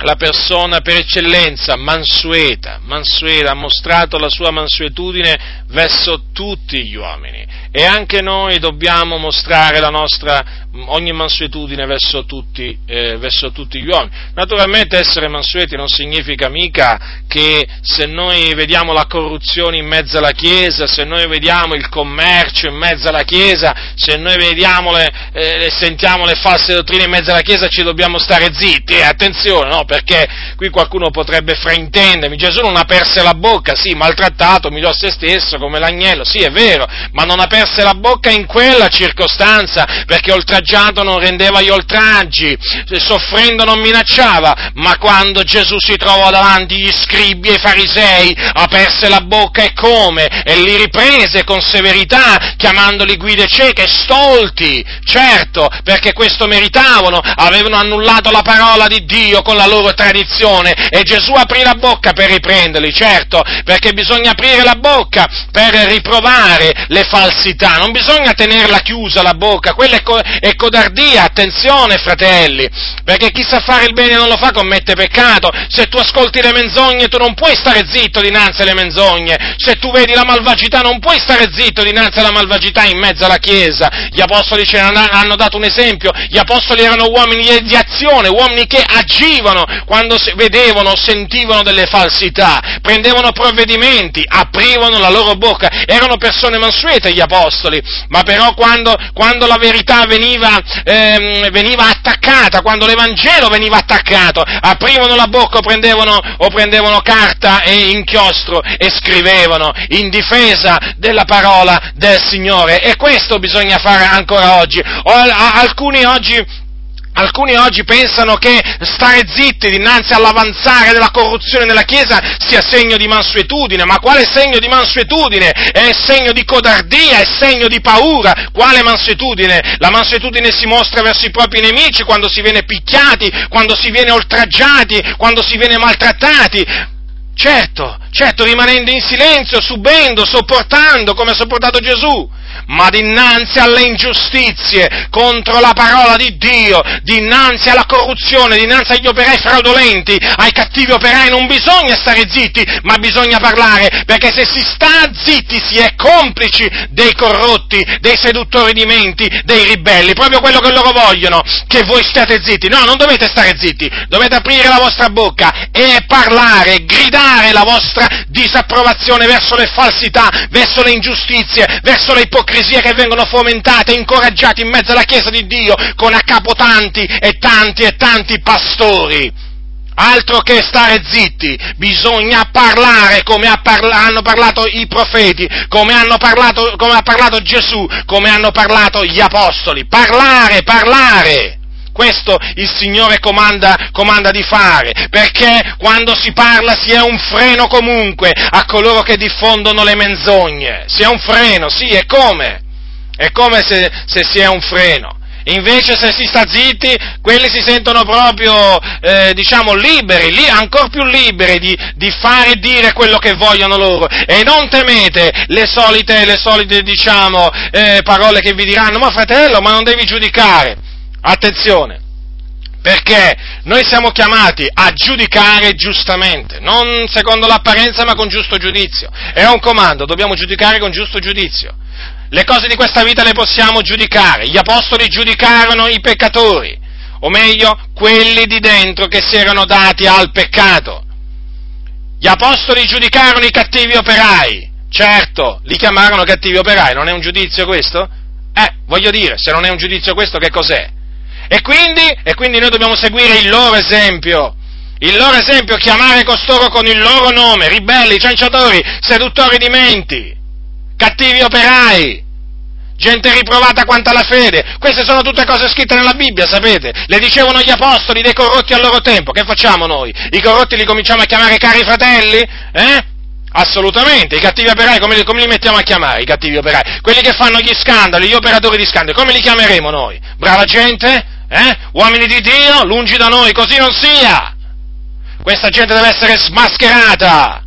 la persona per eccellenza, mansueta, mansueta, ha mostrato la sua mansuetudine verso tutti gli uomini e anche noi dobbiamo mostrare la nostra ogni mansuetudine verso tutti, eh, verso tutti, gli uomini. Naturalmente essere mansueti non significa mica che se noi vediamo la corruzione in mezzo alla Chiesa, se noi vediamo il commercio in mezzo alla Chiesa, se noi vediamo le, eh, sentiamo le false dottrine in mezzo alla Chiesa ci dobbiamo stare zitti, eh, attenzione, no? Perché qui qualcuno potrebbe fraintendermi, Gesù non aperse la bocca, sì, maltrattato, miglior se stesso come l'agnello, sì è vero, ma non aperse la bocca in quella circostanza, perché oltraggiato non rendeva gli oltraggi, soffrendo non minacciava, ma quando Gesù si trovò davanti gli scribi e i farisei, aperse la bocca e come? E li riprese con severità, chiamandoli guide cieche, stolti, certo, perché questo meritavano, avevano annullato la parola di Dio con la loro tradizione e Gesù aprì la bocca per riprenderli, certo, perché bisogna aprire la bocca per riprovare le falsità, non bisogna tenerla chiusa la bocca, quella è, co- è codardia, attenzione fratelli, perché chi sa fare il bene non lo fa commette peccato, se tu ascolti le menzogne tu non puoi stare zitto dinanzi alle menzogne, se tu vedi la malvagità non puoi stare zitto dinanzi alla malvagità in mezzo alla Chiesa, gli apostoli ce ne hanno dato un esempio, gli apostoli erano uomini di azione, uomini che agivano quando vedevano, sentivano delle falsità, prendevano provvedimenti, aprivano la loro bocca, erano persone mansuete gli apostoli, ma però quando, quando la verità veniva ehm, veniva attaccata, quando l'Evangelo veniva attaccato, aprivano la bocca o prendevano, o prendevano carta e inchiostro e scrivevano in difesa della parola del Signore. E questo bisogna fare ancora oggi. O, alcuni oggi Alcuni oggi pensano che stare zitti dinanzi all'avanzare della corruzione nella Chiesa sia segno di mansuetudine, ma quale segno di mansuetudine? È segno di codardia, è segno di paura. Quale mansuetudine? La mansuetudine si mostra verso i propri nemici quando si viene picchiati, quando si viene oltraggiati, quando si viene maltrattati. Certo, certo, rimanendo in silenzio, subendo, sopportando, come ha sopportato Gesù ma dinanzi alle ingiustizie contro la parola di Dio, dinanzi alla corruzione, dinanzi agli operai fraudolenti, ai cattivi operai, non bisogna stare zitti, ma bisogna parlare, perché se si sta zitti si è complici dei corrotti, dei seduttori di menti, dei ribelli, proprio quello che loro vogliono, che voi stiate zitti. No, non dovete stare zitti, dovete aprire la vostra bocca e parlare, gridare la vostra disapprovazione verso le falsità, verso le ingiustizie, verso le ipocrisie che vengono fomentate, incoraggiate in mezzo alla Chiesa di Dio con a capo tanti e tanti e tanti pastori. Altro che stare zitti, bisogna parlare come parla- hanno parlato i profeti, come, parlato, come ha parlato Gesù, come hanno parlato gli apostoli. Parlare, parlare! Questo il Signore comanda, comanda di fare, perché quando si parla si è un freno comunque a coloro che diffondono le menzogne. Si è un freno, sì, e come? È come se, se si è un freno. Invece se si sta zitti, quelli si sentono proprio, eh, diciamo, liberi, li, ancora più liberi di, di, fare e dire quello che vogliono loro. E non temete le solite, le solite diciamo, eh, parole che vi diranno, ma fratello, ma non devi giudicare. Attenzione, perché noi siamo chiamati a giudicare giustamente, non secondo l'apparenza ma con giusto giudizio. È un comando, dobbiamo giudicare con giusto giudizio. Le cose di questa vita le possiamo giudicare. Gli apostoli giudicarono i peccatori, o meglio, quelli di dentro che si erano dati al peccato. Gli apostoli giudicarono i cattivi operai. Certo, li chiamarono cattivi operai, non è un giudizio questo? Eh, voglio dire, se non è un giudizio questo, che cos'è? E quindi, e quindi noi dobbiamo seguire il loro esempio. Il loro esempio, chiamare costoro con il loro nome, ribelli, cianciatori, seduttori di menti cattivi operai, gente riprovata quanto alla fede. Queste sono tutte cose scritte nella Bibbia, sapete? Le dicevano gli apostoli dei corrotti al loro tempo. Che facciamo noi? I corrotti li cominciamo a chiamare cari fratelli? Eh? Assolutamente, i cattivi operai come li, come li, mettiamo a chiamare i cattivi operai? Quelli che fanno gli scandali, gli operatori di scandali, come li chiameremo noi? Brava gente? Eh? Uomini di Dio? Lungi da noi, così non sia! Questa gente deve essere smascherata!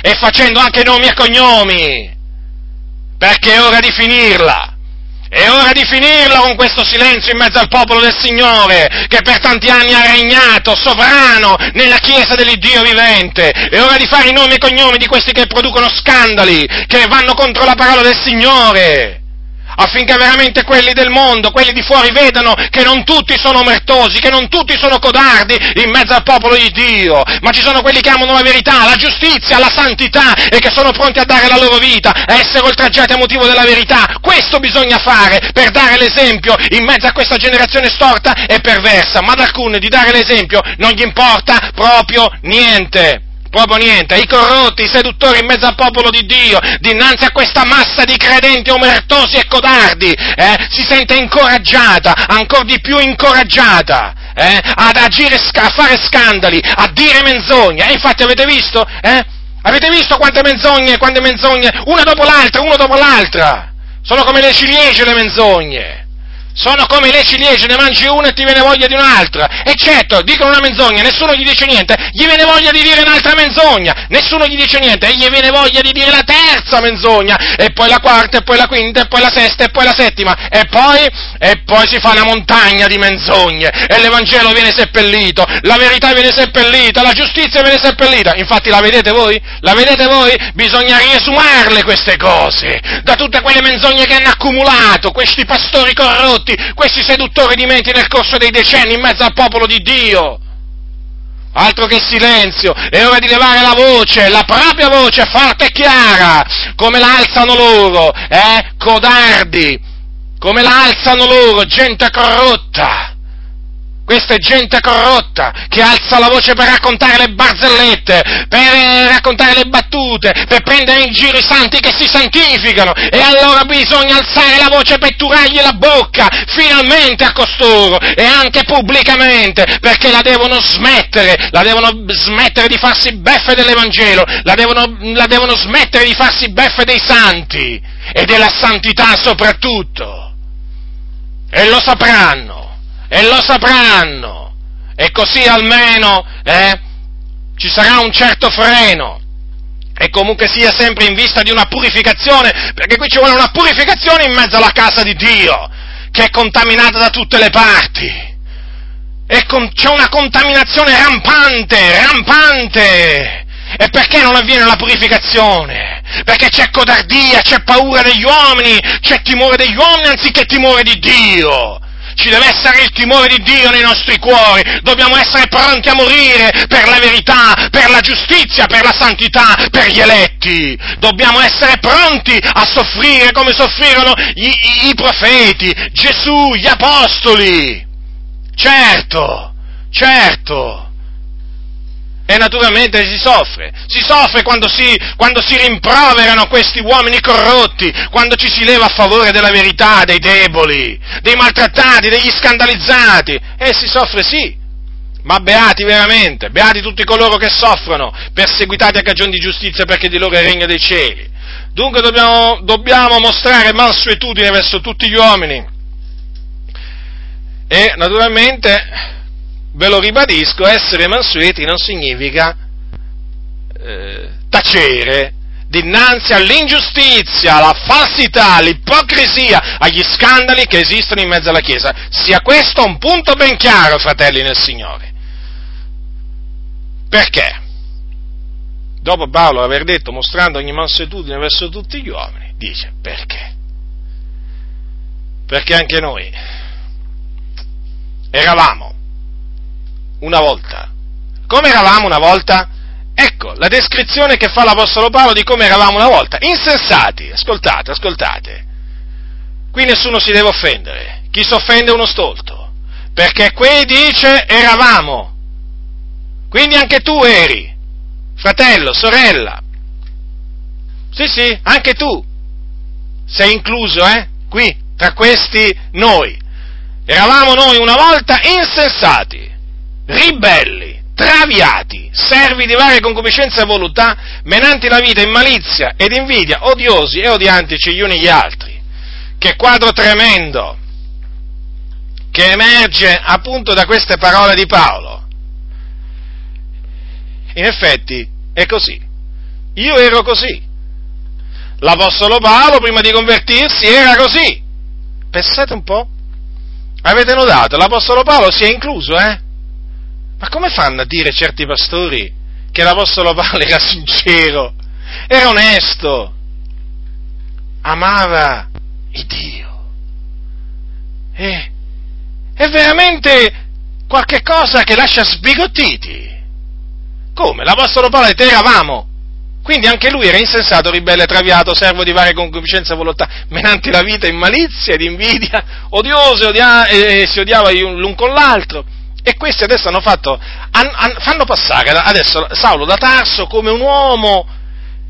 E facendo anche nomi e cognomi! perché è ora di finirla. È ora di finirla con questo silenzio in mezzo al popolo del Signore, che per tanti anni ha regnato sovrano nella Chiesa dell'Iddio vivente. È ora di fare i nomi e cognomi di questi che producono scandali, che vanno contro la parola del Signore affinché veramente quelli del mondo, quelli di fuori vedano che non tutti sono omertosi, che non tutti sono codardi in mezzo al popolo di Dio, ma ci sono quelli che amano la verità, la giustizia, la santità e che sono pronti a dare la loro vita, a essere oltraggiati a motivo della verità. Questo bisogna fare per dare l'esempio in mezzo a questa generazione storta e perversa, ma ad alcuni di dare l'esempio non gli importa proprio niente proprio niente, i corrotti, i seduttori in mezzo al popolo di Dio, dinanzi a questa massa di credenti omertosi e codardi, eh, si sente incoraggiata, ancora di più incoraggiata, eh, ad agire, a fare scandali, a dire menzogne. E infatti avete visto? Eh? Avete visto quante menzogne, quante menzogne, una dopo l'altra, una dopo l'altra? Sono come le ciliegie le menzogne sono come le ciliegie, ne mangi una e ti viene voglia di un'altra. E certo, dicono una menzogna, nessuno gli dice niente, gli viene voglia di dire un'altra menzogna, nessuno gli dice niente, e gli viene voglia di dire la terza menzogna, e poi la quarta, e poi la quinta, e poi la sesta, e poi la settima, e poi, e poi si fa una montagna di menzogne, e l'Evangelo viene seppellito, la verità viene seppellita, la giustizia viene seppellita. Infatti la vedete voi? La vedete voi? Bisogna riesumarle queste cose, da tutte quelle menzogne che hanno accumulato, questi pastori corrotti, tutti questi seduttori di menti nel corso dei decenni in mezzo al popolo di Dio. Altro che silenzio, è ora di levare la voce, la propria voce forte e chiara, come la alzano loro, eh? Codardi, come la alzano loro, gente corrotta. Questa è gente corrotta che alza la voce per raccontare le barzellette, per raccontare le battute, per prendere in giro i santi che si santificano e allora bisogna alzare la voce per turargli la bocca finalmente a costoro e anche pubblicamente perché la devono smettere, la devono smettere di farsi beffe dell'Evangelo, la devono, la devono smettere di farsi beffe dei santi e della santità soprattutto. E lo sapranno e lo sapranno. E così almeno eh, ci sarà un certo freno. E comunque sia sempre in vista di una purificazione, perché qui ci vuole una purificazione in mezzo alla casa di Dio, che è contaminata da tutte le parti. E con, c'è una contaminazione rampante, rampante. E perché non avviene la purificazione? Perché c'è codardia, c'è paura degli uomini, c'è timore degli uomini anziché timore di Dio. Ci deve essere il timore di Dio nei nostri cuori, dobbiamo essere pronti a morire per la verità, per la giustizia, per la santità, per gli eletti. Dobbiamo essere pronti a soffrire come soffrirono i, i, i profeti, Gesù, gli apostoli. Certo, certo. E naturalmente si soffre, si soffre quando si, quando si, rimproverano questi uomini corrotti, quando ci si leva a favore della verità, dei deboli, dei maltrattati, degli scandalizzati. E si soffre sì, ma beati veramente, beati tutti coloro che soffrono, perseguitati a cagione di giustizia perché di loro è il regno dei cieli. Dunque dobbiamo, dobbiamo mostrare mansuetudine verso tutti gli uomini. E naturalmente ve lo ribadisco, essere mansueti non significa eh, tacere dinanzi all'ingiustizia, alla falsità, all'ipocrisia, agli scandali che esistono in mezzo alla Chiesa. Sia questo un punto ben chiaro, fratelli nel Signore. Perché? Dopo Paolo aver detto, mostrando ogni mansuetudine verso tutti gli uomini, dice perché? Perché anche noi eravamo una volta. Come eravamo una volta? Ecco la descrizione che fa l'Apostolo Paolo di come eravamo una volta. Insensati, ascoltate, ascoltate. Qui nessuno si deve offendere. Chi si offende è uno stolto. Perché qui dice eravamo. Quindi anche tu eri. Fratello, sorella. Sì, sì, anche tu. Sei incluso, eh? Qui, tra questi noi. Eravamo noi una volta insensati ribelli, traviati, servi di varie concupiscenze e voluttà, menanti la vita in malizia ed invidia, odiosi e odiantici gli uni gli altri. Che quadro tremendo che emerge appunto da queste parole di Paolo. In effetti è così. Io ero così. L'Apostolo Paolo prima di convertirsi era così. Pensate un po'. Avete notato? L'Apostolo Paolo si è incluso, eh? Ma come fanno a dire certi pastori che l'Apostolo Paolo era sincero, era onesto, amava il Dio? E, è veramente qualche cosa che lascia sbigottiti. Come? L'Apostolo Paolo e te eravamo. Quindi anche lui era insensato, ribelle, traviato, servo di varie concupiscenze e volontà, menanti la vita in malizia ed invidia, odioso odia- e si odiava l'un con l'altro. E questi adesso hanno fatto, han, han, fanno passare adesso Saulo da Tarso come un uomo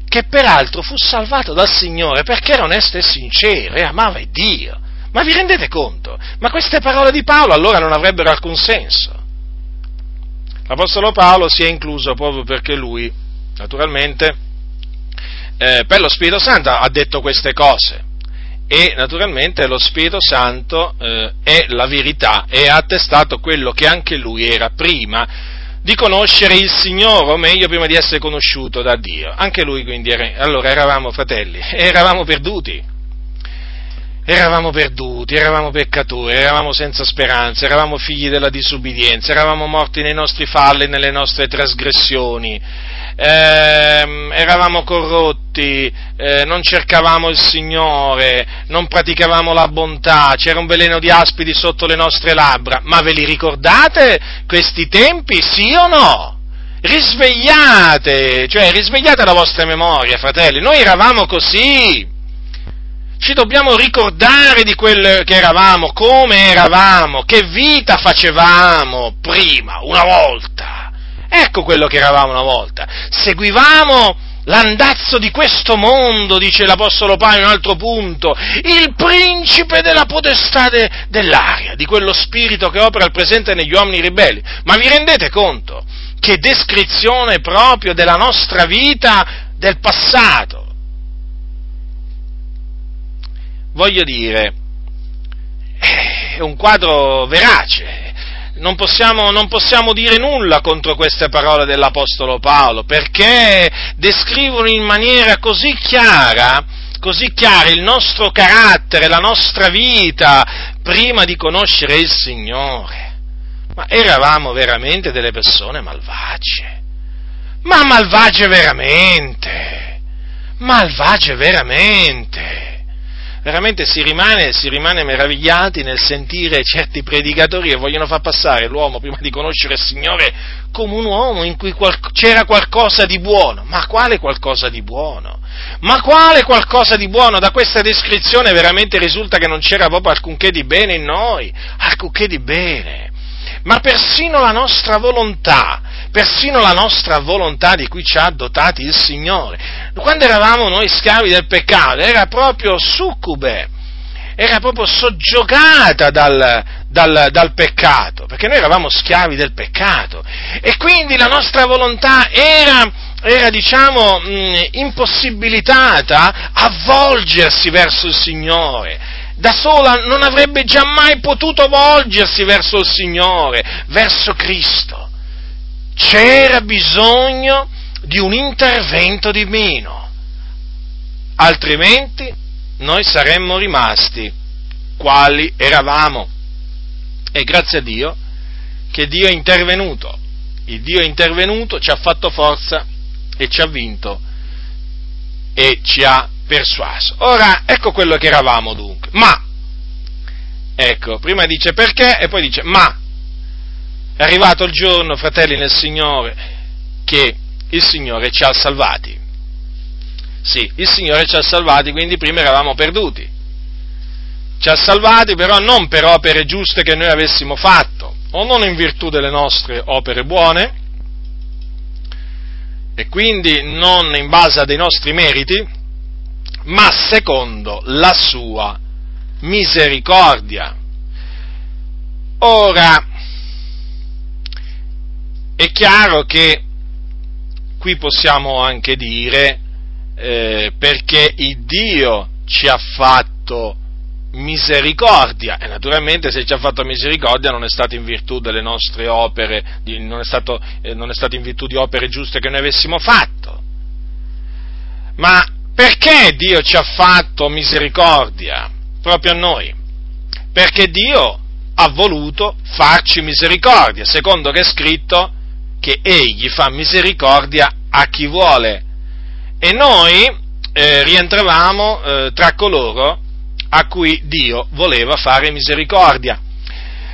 che peraltro fu salvato dal Signore perché era onesto e sincero e amava Dio. Ma vi rendete conto? Ma queste parole di Paolo allora non avrebbero alcun senso. L'Apostolo Paolo si è incluso proprio perché lui, naturalmente, eh, per lo Spirito Santo ha detto queste cose e naturalmente lo Spirito Santo eh, è la verità e ha attestato quello che anche lui era prima di conoscere il Signore, o meglio prima di essere conosciuto da Dio. Anche lui quindi era, allora eravamo fratelli, eravamo perduti. Eravamo perduti, eravamo peccatori, eravamo senza speranza, eravamo figli della disubbidienza, eravamo morti nei nostri falli nelle nostre trasgressioni, eh, eravamo corrotti, eh, non cercavamo il Signore, non praticavamo la bontà, c'era un veleno di aspidi sotto le nostre labbra, ma ve li ricordate questi tempi, sì o no? Risvegliate, cioè risvegliate la vostra memoria, fratelli, noi eravamo così, ci dobbiamo ricordare di quello che eravamo, come eravamo, che vita facevamo prima, una volta. Ecco quello che eravamo una volta. Seguivamo l'andazzo di questo mondo, dice l'Apostolo Paolo in un altro punto, il principe della potestà de, dell'aria, di quello spirito che opera al presente negli uomini ribelli. Ma vi rendete conto che descrizione proprio della nostra vita del passato? Voglio dire, è un quadro verace, non possiamo, non possiamo, dire nulla contro queste parole dell'Apostolo Paolo, perché descrivono in maniera così chiara, così chiara il nostro carattere, la nostra vita, prima di conoscere il Signore. Ma eravamo veramente delle persone malvagie. Ma malvagie veramente. Malvagie veramente veramente si rimane, si rimane, meravigliati nel sentire certi predicatori che vogliono far passare l'uomo prima di conoscere il Signore come un uomo in cui qual- c'era qualcosa di buono. Ma quale qualcosa di buono? Ma quale qualcosa di buono? Da questa descrizione veramente risulta che non c'era proprio alcunché di bene in noi, alcunché di bene. Ma persino la nostra volontà, persino la nostra volontà di cui ci ha dotati il Signore. Quando eravamo noi schiavi del peccato, era proprio succube, era proprio soggiogata dal, dal, dal, peccato, perché noi eravamo schiavi del peccato e quindi la nostra volontà era, era diciamo, mh, impossibilitata a volgersi verso il Signore. Da sola non avrebbe giammai potuto volgersi verso il Signore, verso Cristo. C'era bisogno di un intervento divino, altrimenti noi saremmo rimasti quali eravamo. E grazie a Dio che Dio è intervenuto. Il Dio è intervenuto, ci ha fatto forza e ci ha vinto e ci ha persuaso. Ora, ecco quello che eravamo dunque. Ma, ecco, prima dice perché e poi dice ma. È arrivato il giorno, fratelli nel Signore, che il Signore ci ha salvati. Sì, il Signore ci ha salvati, quindi prima eravamo perduti. Ci ha salvati però non per opere giuste che noi avessimo fatto, o non in virtù delle nostre opere buone, e quindi non in base a dei nostri meriti, ma secondo la sua misericordia. Ora, è chiaro che qui possiamo anche dire eh, perché il Dio ci ha fatto misericordia e naturalmente se ci ha fatto misericordia non è stato in virtù delle nostre opere, non è stato, eh, non è stato in virtù di opere giuste che noi avessimo fatto. Ma perché Dio ci ha fatto misericordia proprio a noi? Perché Dio ha voluto farci misericordia, secondo che è scritto che Egli fa misericordia a chi vuole. E noi eh, rientravamo eh, tra coloro a cui Dio voleva fare misericordia.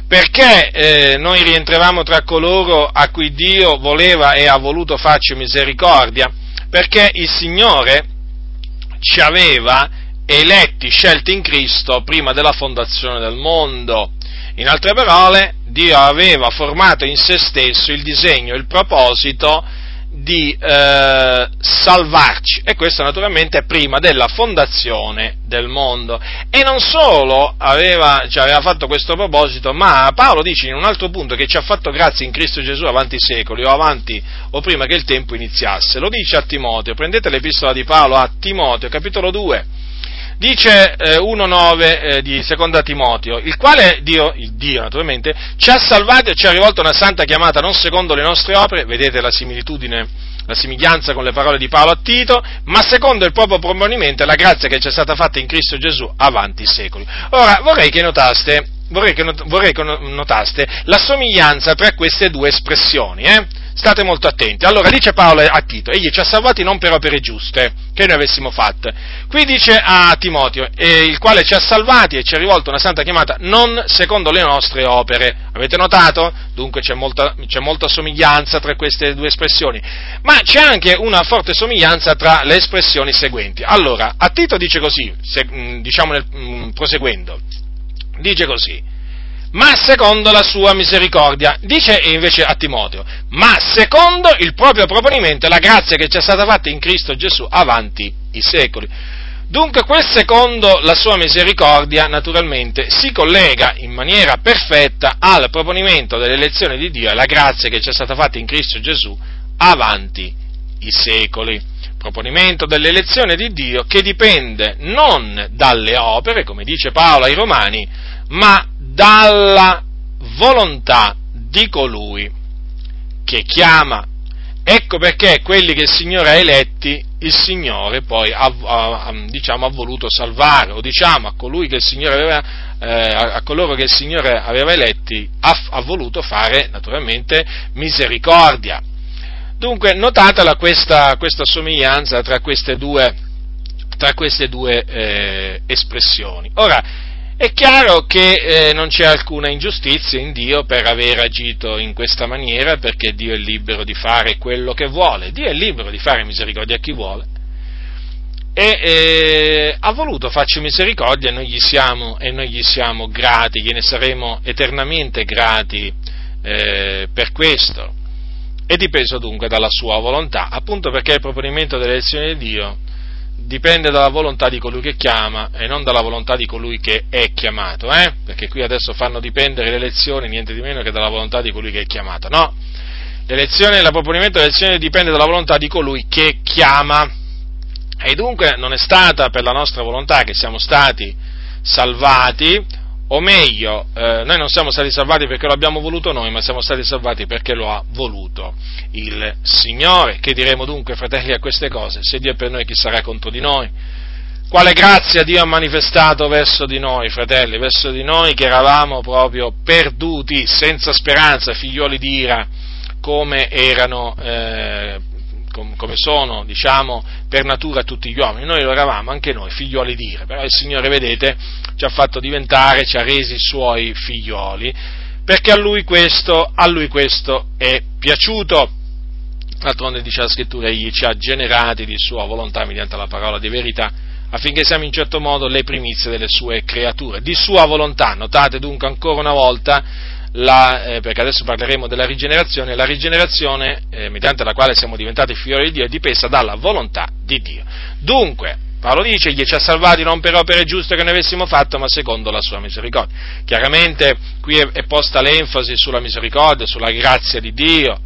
Perché eh, noi rientravamo tra coloro a cui Dio voleva e ha voluto farci misericordia? Perché il Signore ci aveva eletti, scelti in Cristo prima della fondazione del mondo. In altre parole, Dio aveva formato in se stesso il disegno, il proposito di eh, salvarci. E questo naturalmente prima della fondazione del mondo. E non solo aveva, cioè, aveva, fatto questo proposito ma Paolo dice in un altro punto che ci ha fatto grazia in Cristo Gesù avanti i secoli o avanti o prima che il tempo iniziasse. Lo dice a Timoteo. Prendete l'epistola di Paolo a Timoteo capitolo 2 dice eh, 1.9 eh, di seconda Timoteo, il quale Dio, il Dio naturalmente, ci ha salvati e ci ha rivolto una santa chiamata non secondo le nostre opere, vedete la similitudine, la simiglianza con le parole di Paolo a Tito, ma secondo il proprio proponimento e la grazia che ci è stata fatta in Cristo Gesù avanti i secoli. Ora vorrei che notaste, vorrei che, not, vorrei che notaste la somiglianza tra queste due espressioni, eh? State molto attenti. Allora dice Paolo a Tito, egli ci ha salvati non per opere giuste che noi avessimo fatte. Qui dice a Timoteo, eh, il quale ci ha salvati e ci ha rivolto una santa chiamata non secondo le nostre opere. Avete notato? Dunque c'è molta, c'è molta somiglianza tra queste due espressioni. Ma c'è anche una forte somiglianza tra le espressioni seguenti. Allora, a Tito dice così, se, diciamo nel, proseguendo, dice così ma secondo la sua misericordia. Dice invece a Timoteo, ma secondo il proprio proponimento e la grazia che ci è stata fatta in Cristo Gesù avanti i secoli. Dunque quel secondo la sua misericordia naturalmente si collega in maniera perfetta al proponimento dell'elezione di Dio e alla grazia che ci è stata fatta in Cristo Gesù avanti i secoli. Proponimento dell'elezione di Dio che dipende non dalle opere, come dice Paolo ai Romani, ma dalla volontà di colui che chiama. Ecco perché quelli che il Signore ha eletti, il Signore poi ha, ha, diciamo, ha voluto salvare, o diciamo a, aveva, eh, a coloro che il Signore aveva eletti, ha, ha voluto fare naturalmente misericordia. Dunque, notatela questa, questa somiglianza tra queste due, tra queste due eh, espressioni. Ora, è chiaro che eh, non c'è alcuna ingiustizia in Dio per aver agito in questa maniera, perché Dio è libero di fare quello che vuole, Dio è libero di fare misericordia a chi vuole. E eh, ha voluto farci misericordia e noi, gli siamo, e noi gli siamo grati, gliene saremo eternamente grati eh, per questo. è dipeso dunque dalla sua volontà, appunto perché il proponimento dell'elezione di Dio dipende dalla volontà di colui che chiama e non dalla volontà di colui che è chiamato, eh? perché qui adesso fanno dipendere le elezioni niente di meno che dalla volontà di colui che è chiamato, no? L'elezione, la proponimento dell'elezione dipende dalla volontà di colui che chiama e dunque non è stata per la nostra volontà che siamo stati salvati o meglio, eh, noi non siamo stati salvati perché lo abbiamo voluto noi, ma siamo stati salvati perché lo ha voluto il Signore. Che diremo dunque, fratelli, a queste cose? Se Dio è per noi, chi sarà contro di noi? Quale grazia Dio ha manifestato verso di noi, fratelli, verso di noi che eravamo proprio perduti, senza speranza, figlioli di ira, come erano eh, come sono, diciamo, per natura tutti gli uomini. Noi lo eravamo, anche noi, figlioli di ira, però il Signore, vedete, ci ha fatto diventare, ci ha resi suoi figlioli, perché a lui questo, a lui questo è piaciuto. D'altronde dice la scrittura, egli ci ha generati di sua volontà mediante la parola di verità, affinché siamo in certo modo le primizie delle sue creature, di sua volontà. Notate dunque ancora una volta la, eh, perché adesso parleremo della rigenerazione, la rigenerazione eh, mediante la quale siamo diventati figlioli di Dio è dipesa dalla volontà di Dio. Dunque, Paolo dice, egli ci ha salvati non per opere giuste che ne avessimo fatto, ma secondo la sua misericordia. Chiaramente qui è, è posta l'enfasi sulla misericordia, sulla grazia di Dio,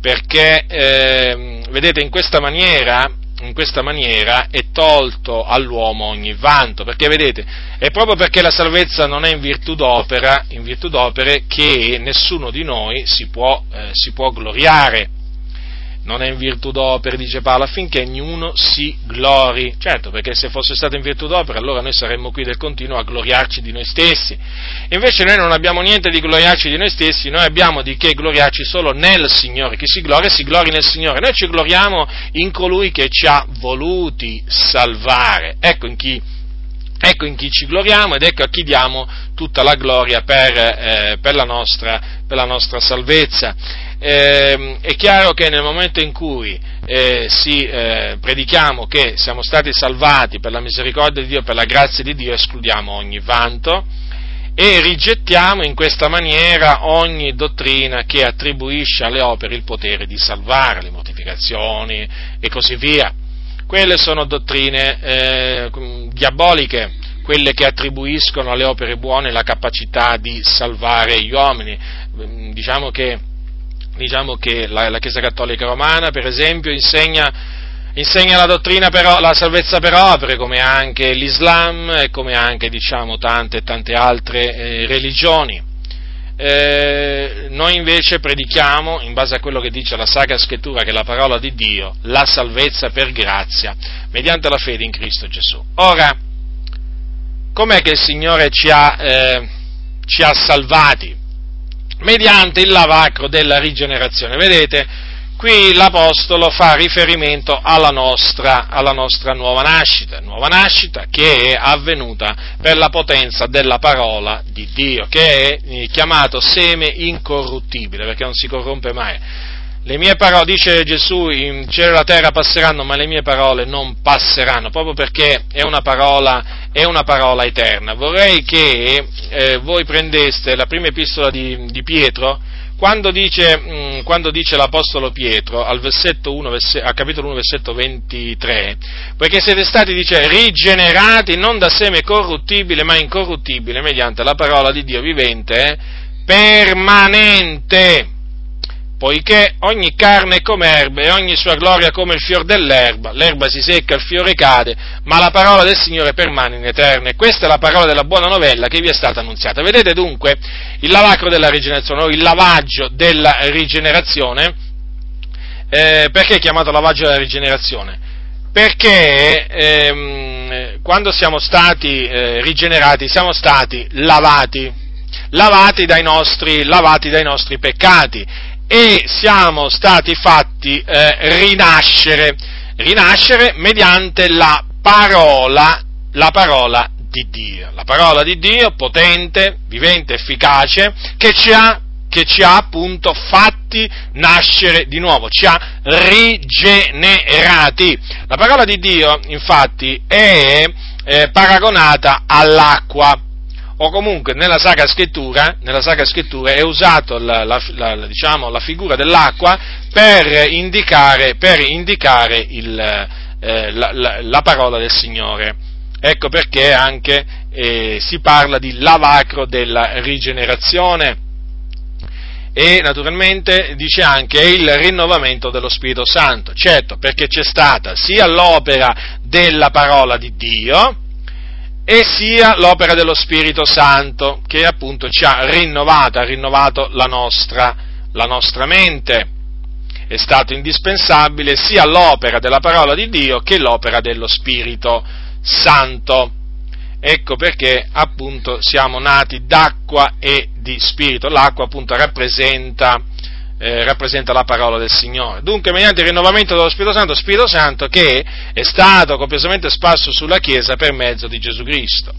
perché eh, vedete in questa maniera in questa maniera è tolto all'uomo ogni vanto, perché vedete, è proprio perché la salvezza non è in virtù d'opera, in virtù d'opere che nessuno di noi si può, eh, si può gloriare non è in virtù d'opere, dice Paolo, affinché ognuno si glori. Certo, perché se fosse stato in virtù d'opere, allora noi saremmo qui del continuo a gloriarci di noi stessi. Invece noi non abbiamo niente di gloriarci di noi stessi, noi abbiamo di che gloriarci solo nel Signore. Chi si gloria, si glori nel Signore. Noi ci gloriamo in colui che ci ha voluti salvare. Ecco in chi Ecco in chi ci gloriamo ed ecco a chi diamo tutta la gloria per, eh, per, la, nostra, per la, nostra, salvezza. Eh, è chiaro che nel momento in cui eh, si, eh, predichiamo che siamo stati salvati per la misericordia di Dio, per la grazia di Dio, escludiamo ogni vanto e rigettiamo in questa maniera ogni dottrina che attribuisce alle opere il potere di salvare, le mortificazioni e così via quelle sono dottrine eh, diaboliche, quelle che attribuiscono alle opere buone la capacità di salvare gli uomini. Mm, diciamo che, diciamo che la, la, Chiesa Cattolica Romana, per esempio, insegna, insegna la dottrina per, la salvezza per opere, come anche l'Islam e come anche diciamo, tante tante altre eh, religioni. Eh, noi invece predichiamo, in base a quello che dice la Sacra Scrittura, che è la parola di Dio, la salvezza per grazia, mediante la fede in Cristo Gesù. Ora, com'è che il Signore ci ha, eh, ci ha salvati? Mediante il lavacro della rigenerazione. Vedete, qui l'Apostolo fa riferimento alla nostra, alla nostra, nuova nascita, nuova nascita che è avvenuta per la potenza della parola di Dio, che è eh, chiamato seme incorruttibile, perché non si corrompe mai. Le mie parole, dice Gesù, in cielo e la terra passeranno, ma le mie parole non passeranno, proprio perché è una parola, è una parola eterna. Vorrei che eh, voi prendeste la prima epistola di, di Pietro, quando dice, mh, mm, quando dice, l'Apostolo Pietro al, 1, al, capitolo 1, versetto 23, poiché siete stati, dice, rigenerati non da seme corruttibile, ma incorruttibile, mediante la parola di Dio vivente, eh, permanente poiché ogni carne è come erba e ogni sua gloria come il fior dell'erba, l'erba si secca, il fiore cade, ma la parola del Signore permane in eterno. E questa è la parola della buona novella che vi è stata annunziata. Vedete dunque il lavacro della rigenerazione, o il lavaggio della rigenerazione, eh, perché è chiamato lavaggio della rigenerazione? Perché ehm, quando siamo stati eh, rigenerati siamo stati lavati, lavati dai nostri, lavati dai nostri peccati e siamo stati fatti eh, rinascere, rinascere mediante la parola, la parola di Dio, la parola di Dio potente, vivente, efficace, che ci ha, che ci ha appunto fatti nascere di nuovo, ci ha rigenerati. La parola di Dio infatti è eh, paragonata all'acqua o comunque nella Sacra Scrittura, nella Sacra Scrittura è usata la, la, la, diciamo, la, figura dell'acqua per indicare, per indicare il, eh, la, parola del Signore. Ecco perché anche eh, si parla di lavacro della rigenerazione e naturalmente dice anche il rinnovamento dello Spirito Santo, certo perché c'è stata sia l'opera della parola di Dio e sia l'opera dello Spirito Santo che appunto ci ha rinnovato, ha rinnovato la nostra, la nostra mente. È stato indispensabile sia l'opera della parola di Dio che l'opera dello Spirito Santo. Ecco perché appunto siamo nati d'acqua e di spirito. L'acqua appunto rappresenta, eh, rappresenta, la parola del Signore. Dunque, mediante il rinnovamento dello Spirito Santo, Spirito Santo che è stato copiosamente sparso sulla Chiesa per mezzo di Gesù Cristo.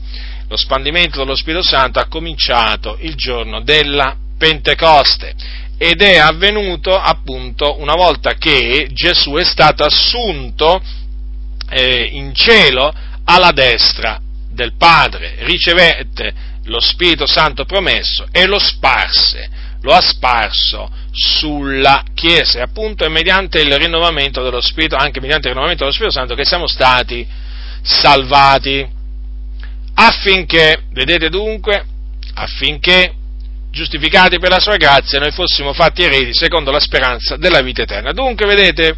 Lo spandimento dello Spirito Santo ha cominciato il giorno della Pentecoste ed è avvenuto appunto una volta che Gesù è stato assunto eh, in cielo alla destra del Padre, ricevette lo Spirito Santo promesso e lo sparse, lo ha sparso sulla Chiesa e appunto è mediante il rinnovamento dello Spirito, anche mediante il rinnovamento dello Spirito Santo che siamo stati salvati affinché, vedete dunque, affinché giustificati per la sua grazia noi fossimo fatti eredi secondo la speranza della vita eterna. Dunque, vedete,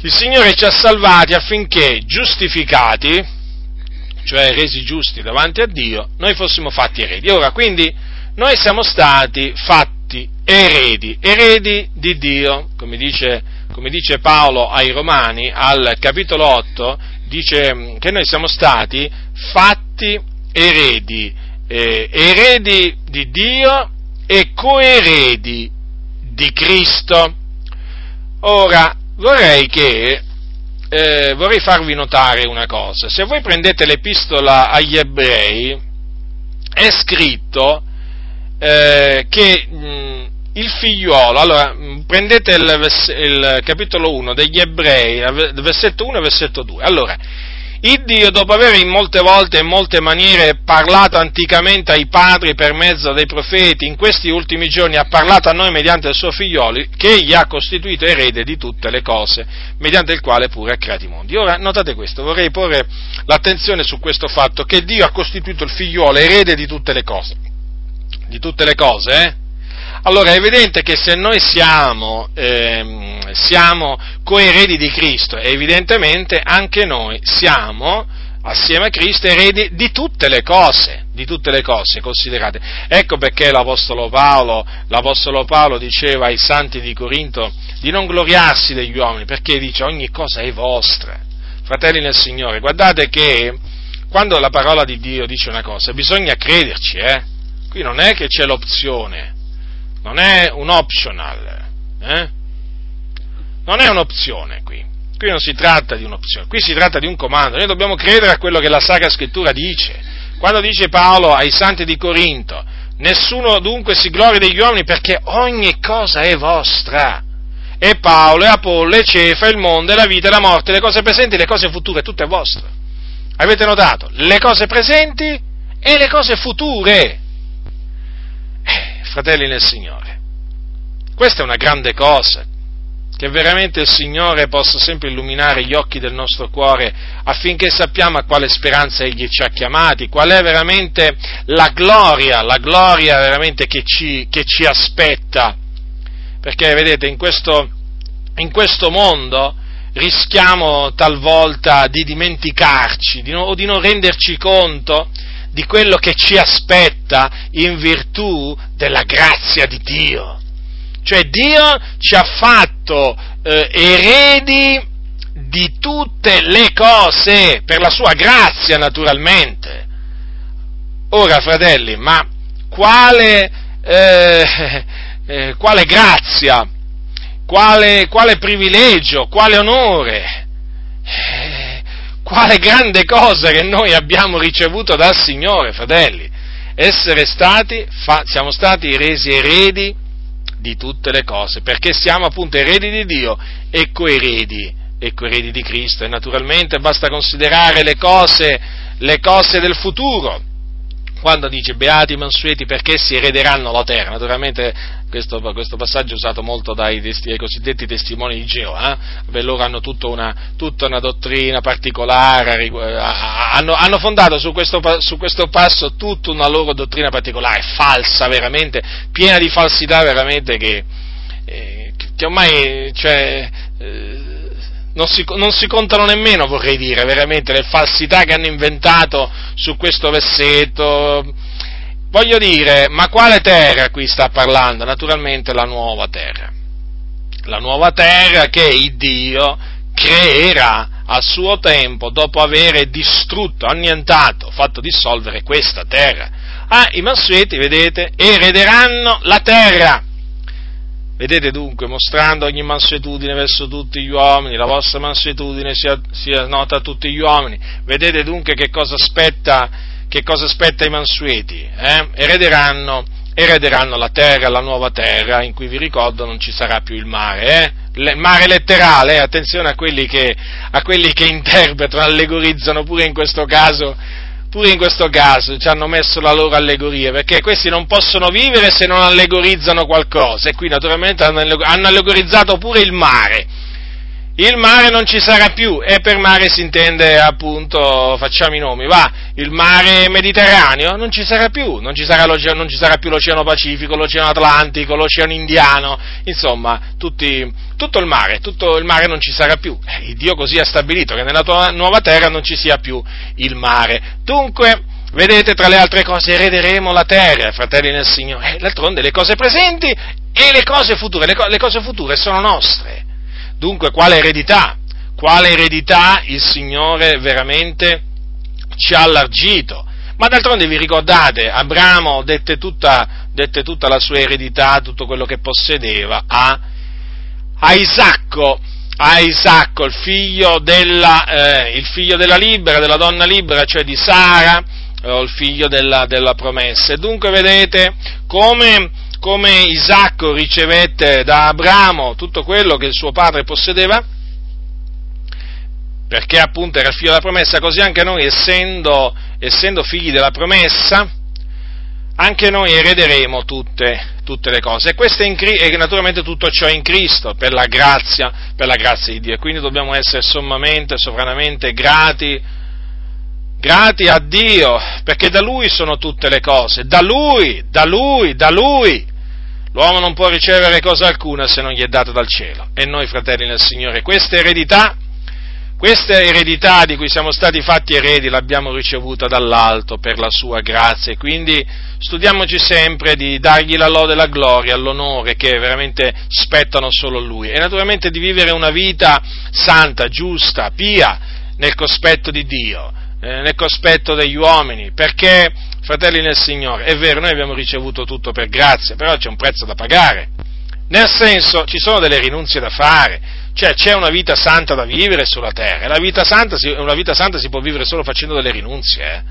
il Signore ci ha salvati affinché giustificati, cioè resi giusti davanti a Dio, noi fossimo fatti eredi. Ora, quindi, noi siamo stati fatti eredi, eredi di Dio, come dice, come dice Paolo ai Romani al capitolo 8, dice mm, che noi siamo stati fatti eredi, eh, eredi di Dio e coeredi di Cristo. Ora, vorrei che eh, vorrei farvi notare una cosa. Se voi prendete l'epistola agli ebrei, è scritto eh, che mh, il figliuolo, allora prendete il, il, capitolo 1 degli ebrei, versetto 1 e versetto 2, allora il Dio, dopo aver in molte volte e in molte maniere parlato anticamente ai padri per mezzo dei profeti, in questi ultimi giorni ha parlato a noi mediante il suo figliolo, che egli ha costituito erede di tutte le cose, mediante il quale pure ha creato i mondi. Ora, notate questo, vorrei porre l'attenzione su questo fatto, che Dio ha costituito il figliolo erede di tutte le cose. Di tutte le cose, eh? Allora è evidente che se noi siamo, ehm, siamo coeredi di Cristo, evidentemente anche noi siamo, assieme a Cristo, eredi di tutte le cose, di tutte le cose considerate. Ecco perché l'Apostolo Paolo, l'Apostolo Paolo diceva ai santi di Corinto di non gloriarsi degli uomini, perché dice ogni cosa è vostra. Fratelli nel Signore, guardate che quando la parola di Dio dice una cosa, bisogna crederci, eh? Qui non è che c'è l'opzione, non è un optional, eh? non è un'opzione qui, qui non si tratta di un'opzione, qui si tratta di un comando, noi dobbiamo credere a quello che la Sacra Scrittura dice, quando dice Paolo ai santi di Corinto, nessuno dunque si gloria degli uomini perché ogni cosa è vostra, e Paolo, e Apollo, e Cefa, il mondo, e la vita, e la morte, le cose presenti, le cose future, tutto è vostro. Avete notato? Le cose presenti e le cose future fratelli nel Signore. Questa è una grande cosa, che veramente il Signore possa sempre illuminare gli occhi del nostro cuore affinché sappiamo a quale speranza Egli ci ha chiamati, qual è veramente la gloria, la gloria veramente che ci, che ci aspetta. Perché vedete, in questo, in questo mondo rischiamo talvolta di dimenticarci di no, o di non renderci conto di quello che ci aspetta in virtù della grazia di Dio. Cioè Dio ci ha fatto eh, eredi di tutte le cose, per la sua grazia naturalmente. Ora, fratelli, ma quale, eh, eh, quale grazia, quale, quale, privilegio, quale onore? Quale grande cosa che noi abbiamo ricevuto dal Signore, fratelli, essere stati, fa, siamo stati resi eredi di tutte le cose, perché siamo appunto eredi di Dio e coeredi, e coeredi di Cristo, e naturalmente basta considerare le cose, le cose del futuro, quando dice beati i mansueti perché si erederanno la terra, naturalmente questo, questo passaggio è usato molto dai, dai, cosiddetti testimoni di Geova, eh? loro hanno tutta una, tutta una dottrina particolare, hanno, hanno fondato su questo, su questo, passo tutta una loro dottrina particolare, falsa veramente, piena di falsità veramente che, eh, che ormai cioè, eh, non si, non si, contano nemmeno, vorrei dire, veramente, le falsità che hanno inventato su questo versetto. Voglio dire, ma quale terra qui sta parlando? Naturalmente la nuova terra. La nuova terra che il Dio creerà a suo tempo dopo aver distrutto, annientato, fatto dissolvere questa terra. Ah, i mansueti, vedete, erederanno la terra Vedete dunque, mostrando ogni mansuetudine verso tutti gli uomini, la vostra mansuetudine sia, sia nota a tutti gli uomini. Vedete dunque che cosa aspetta, che cosa aspetta i mansueti. Eh? Erederanno, erederanno, la terra, la nuova terra, in cui vi ricordo non ci sarà più il mare. Eh? Il mare letterale, eh? attenzione a quelli, che, a quelli che interpretano, allegorizzano pure in questo caso pure in questo caso ci hanno messo la loro allegoria, perché questi non possono vivere se non allegorizzano qualcosa, e qui naturalmente hanno allegorizzato pure il mare. Il mare non ci sarà più, e per mare si intende appunto, facciamo i nomi, va, il mare Mediterraneo non ci sarà più, non ci sarà, non ci sarà più l'Oceano Pacifico, l'Oceano Atlantico, l'Oceano Indiano, insomma, tutti, tutto il mare, tutto il mare non ci sarà più. Eh, Dio così ha stabilito che nella tua nuova terra non ci sia più il mare. Dunque, vedete, tra le altre cose, erederemo la terra, fratelli nel Signore. Eh, d'altronde le cose presenti e le cose future, le, co- le cose future sono nostre. Dunque, quale eredità? Quale eredità il Signore veramente ci ha allargito? Ma d'altronde vi ricordate, Abramo dette tutta, dette tutta la sua eredità, tutto quello che possedeva a a Isacco, a Isacco il, figlio della, eh, il figlio della libera, della donna libera, cioè di Sara, o il figlio della, della promessa. E dunque vedete come, come Isacco ricevette da Abramo tutto quello che il suo padre possedeva, perché appunto era il figlio della promessa, così anche noi, essendo, essendo figli della promessa, anche noi erederemo tutte, tutte le cose. E, in, e naturalmente tutto ciò è in Cristo, per la, grazia, per la grazia di Dio. Quindi dobbiamo essere sommamente, sovranamente grati, grati a Dio, perché da Lui sono tutte le cose, da Lui, da Lui, da Lui. L'uomo non può ricevere cosa alcuna se non gli è data dal cielo. E noi, fratelli nel Signore, questa eredità questa eredità di cui siamo stati fatti eredi l'abbiamo ricevuta dall'alto per la sua grazia quindi studiamoci sempre di dargli la lode la gloria, l'onore che veramente spettano solo a Lui e naturalmente di vivere una vita santa, giusta, pia, nel cospetto di Dio, eh, nel cospetto degli uomini, perché, fratelli nel Signore, è vero, noi abbiamo ricevuto tutto per grazia, però c'è un prezzo da pagare, nel senso ci sono delle rinunzie da fare, cioè c'è una vita santa da vivere sulla terra, e la vita santa, una vita santa si può vivere solo facendo delle rinunzie. Eh?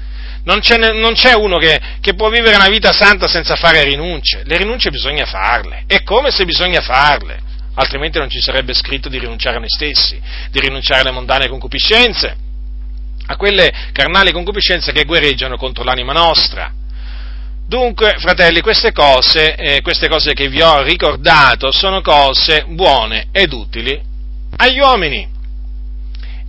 Non, c'è, non, c'è, uno che, che, può vivere una vita santa senza fare rinunce. Le rinunce bisogna farle. È come se bisogna farle. Altrimenti non ci sarebbe scritto di rinunciare a noi stessi, di rinunciare alle mondane concupiscenze, a quelle carnali concupiscenze che guerreggiano contro l'anima nostra. Dunque, fratelli, queste cose, eh, queste cose che vi ho ricordato sono cose buone ed utili agli uomini.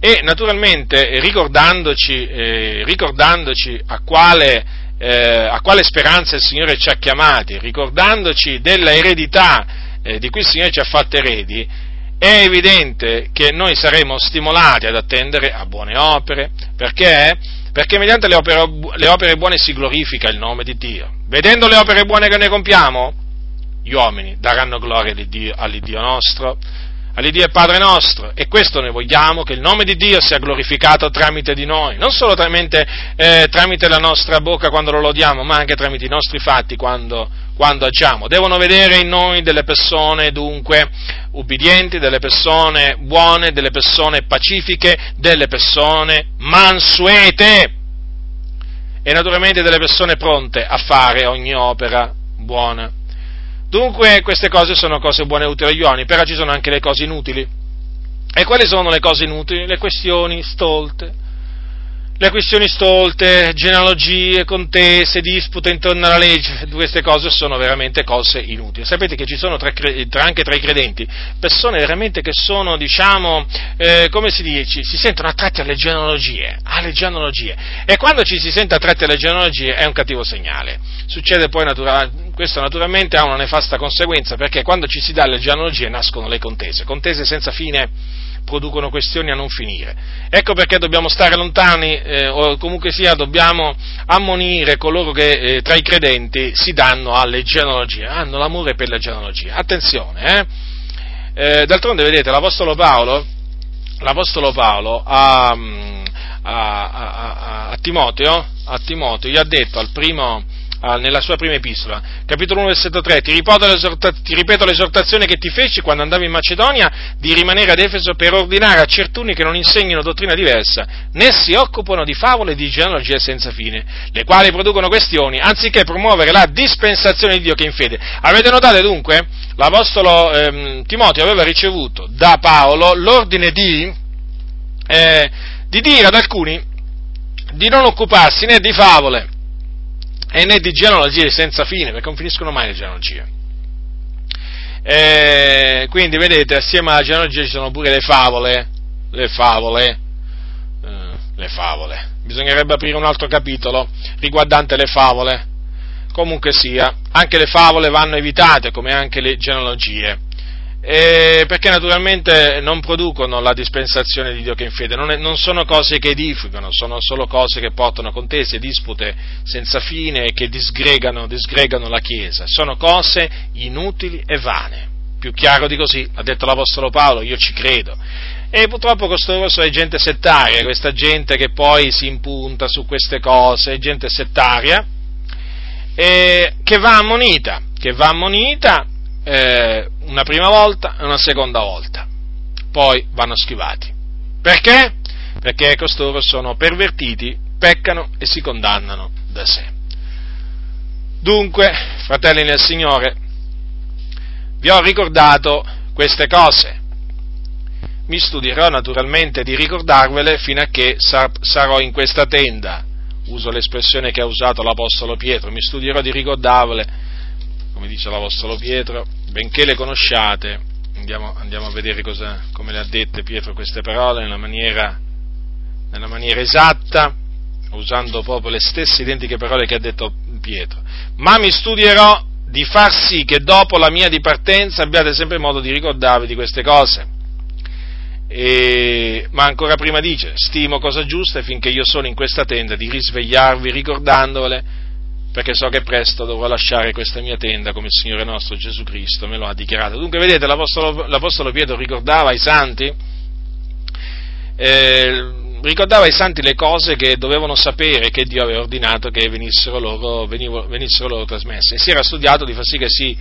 E naturalmente ricordandoci, eh, ricordandoci a, quale, eh, a, quale, speranza il Signore ci ha chiamati, ricordandoci della eredità eh, di cui il Signore ci ha fatto eredi, è evidente che noi saremo stimolati ad attendere a buone opere, perché? Perché mediante le opere, le opere buone si glorifica il nome di Dio. Vedendo le opere buone che noi compiamo, gli uomini daranno gloria all'Iddio nostro, all'Iddio e Padre nostro e questo noi vogliamo, che il nome di Dio sia glorificato tramite di noi, non solo tramite, eh, tramite la nostra bocca quando lo lodiamo, ma anche tramite i nostri fatti quando, quando agiamo. Devono vedere in noi delle persone dunque ubbidienti, delle persone buone, delle persone pacifiche, delle persone mansuete e naturalmente delle persone pronte a fare ogni opera buona. Dunque queste cose sono cose buone e utili agli uomini, però ci sono anche le cose inutili. E quali sono le cose inutili? Le questioni stolte, le questioni stolte, genealogie, contese, dispute intorno alla legge, queste cose sono veramente cose inutili. Sapete che ci sono tra, anche tra i credenti persone veramente che sono, diciamo, eh, come si dice, si sentono attratti alle genealogie, alle genealogie. E quando ci si sente attratti alle genealogie è un cattivo segnale. Succede poi, natura- questo naturalmente ha una nefasta conseguenza, perché quando ci si dà le genealogie nascono le contese, contese senza fine producono questioni a non finire. Ecco perché dobbiamo stare lontani, eh, o comunque sia dobbiamo ammonire coloro che eh, tra i credenti si danno alle genealogie, hanno l'amore per le genealogie. Attenzione, eh? eh d'altronde vedete, l'Apostolo Paolo, l'Apostolo Paolo a, a, a, a Timoteo, Timoteo, gli ha detto al primo, nella sua prima epistola, capitolo 1, versetto 3, ti ti ripeto l'esortazione che ti feci quando andavi in Macedonia di rimanere ad Efeso per ordinare a certuni che non insegnino dottrina diversa, né si occupano di favole e di genealogie senza fine, le quali producono questioni, anziché promuovere la dispensazione di Dio che è in fede. Avete notato dunque? L'Apostolo ehm, Timoteo aveva ricevuto da Paolo l'ordine di, eh, di dire ad alcuni di non occuparsi né di favole e né di genealogie senza fine, perché non finiscono mai le genealogie. E quindi vedete, assieme alla genealogia ci sono pure le favole, le favole, eh, le favole. Bisognerebbe aprire un altro capitolo riguardante le favole. Comunque sia, anche le favole vanno evitate, come anche le genealogie eh, perché naturalmente non producono la dispensazione di Dio che in fede, non, è, non, sono cose che edificano, sono solo cose che portano contese, dispute senza fine e che disgregano, disgregano la Chiesa, sono cose inutili e vane. Più chiaro di così, ha detto l'Apostolo Paolo, io ci credo. E purtroppo costoro sono gente settaria, questa gente che poi si impunta su queste cose, è gente settaria, eh, che va ammonita, che va ammonita eh, una prima volta e una seconda volta, poi vanno schivati. Perché? Perché costoro sono pervertiti, peccano e si condannano da sé. Dunque, fratelli nel Signore, vi ho ricordato queste cose. Mi studierò naturalmente di ricordarvele fino a che sarò in questa tenda. Uso l'espressione che ha usato l'Apostolo Pietro, mi studierò di ricordarvele come dice l'Apostolo Pietro, benché le conosciate, andiamo, andiamo a vedere cosa, come le ha dette Pietro queste parole nella maniera, nella maniera esatta, usando proprio le stesse identiche parole che ha detto Pietro. Ma mi studierò di far sì che dopo la mia dipartenza abbiate sempre modo di ricordarvi di queste cose. E, ma ancora prima dice, stimo cosa giusta finché io sono in questa tenda di risvegliarvi ricordandovele perché so che presto dovrò lasciare questa mia tenda come il Signore nostro Gesù Cristo me lo ha dichiarato. Dunque, vedete, l'Apostolo, l'Apostolo Pietro ricordava ai santi, eh, ricordava ai santi le cose che dovevano sapere che Dio aveva ordinato che venissero loro, venivo, venissero loro trasmesse e si era studiato di far sì che si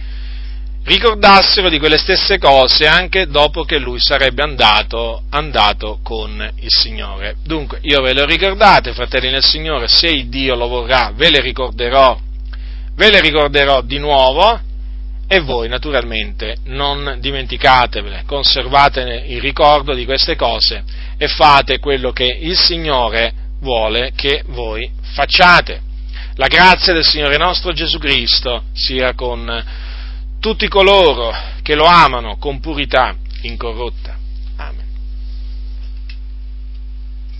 ricordassero di quelle stesse cose anche dopo che lui sarebbe andato, andato con il Signore. Dunque, io ve le ricordate, fratelli nel Signore, se Dio lo vorrà, ve le ricorderò, ve le ricorderò di nuovo e voi naturalmente non dimenticatevele, conservate il ricordo di queste cose e fate quello che il Signore vuole che voi facciate. La grazia del Signore nostro Gesù Cristo sia con tutti coloro che lo amano con purità incorrotta.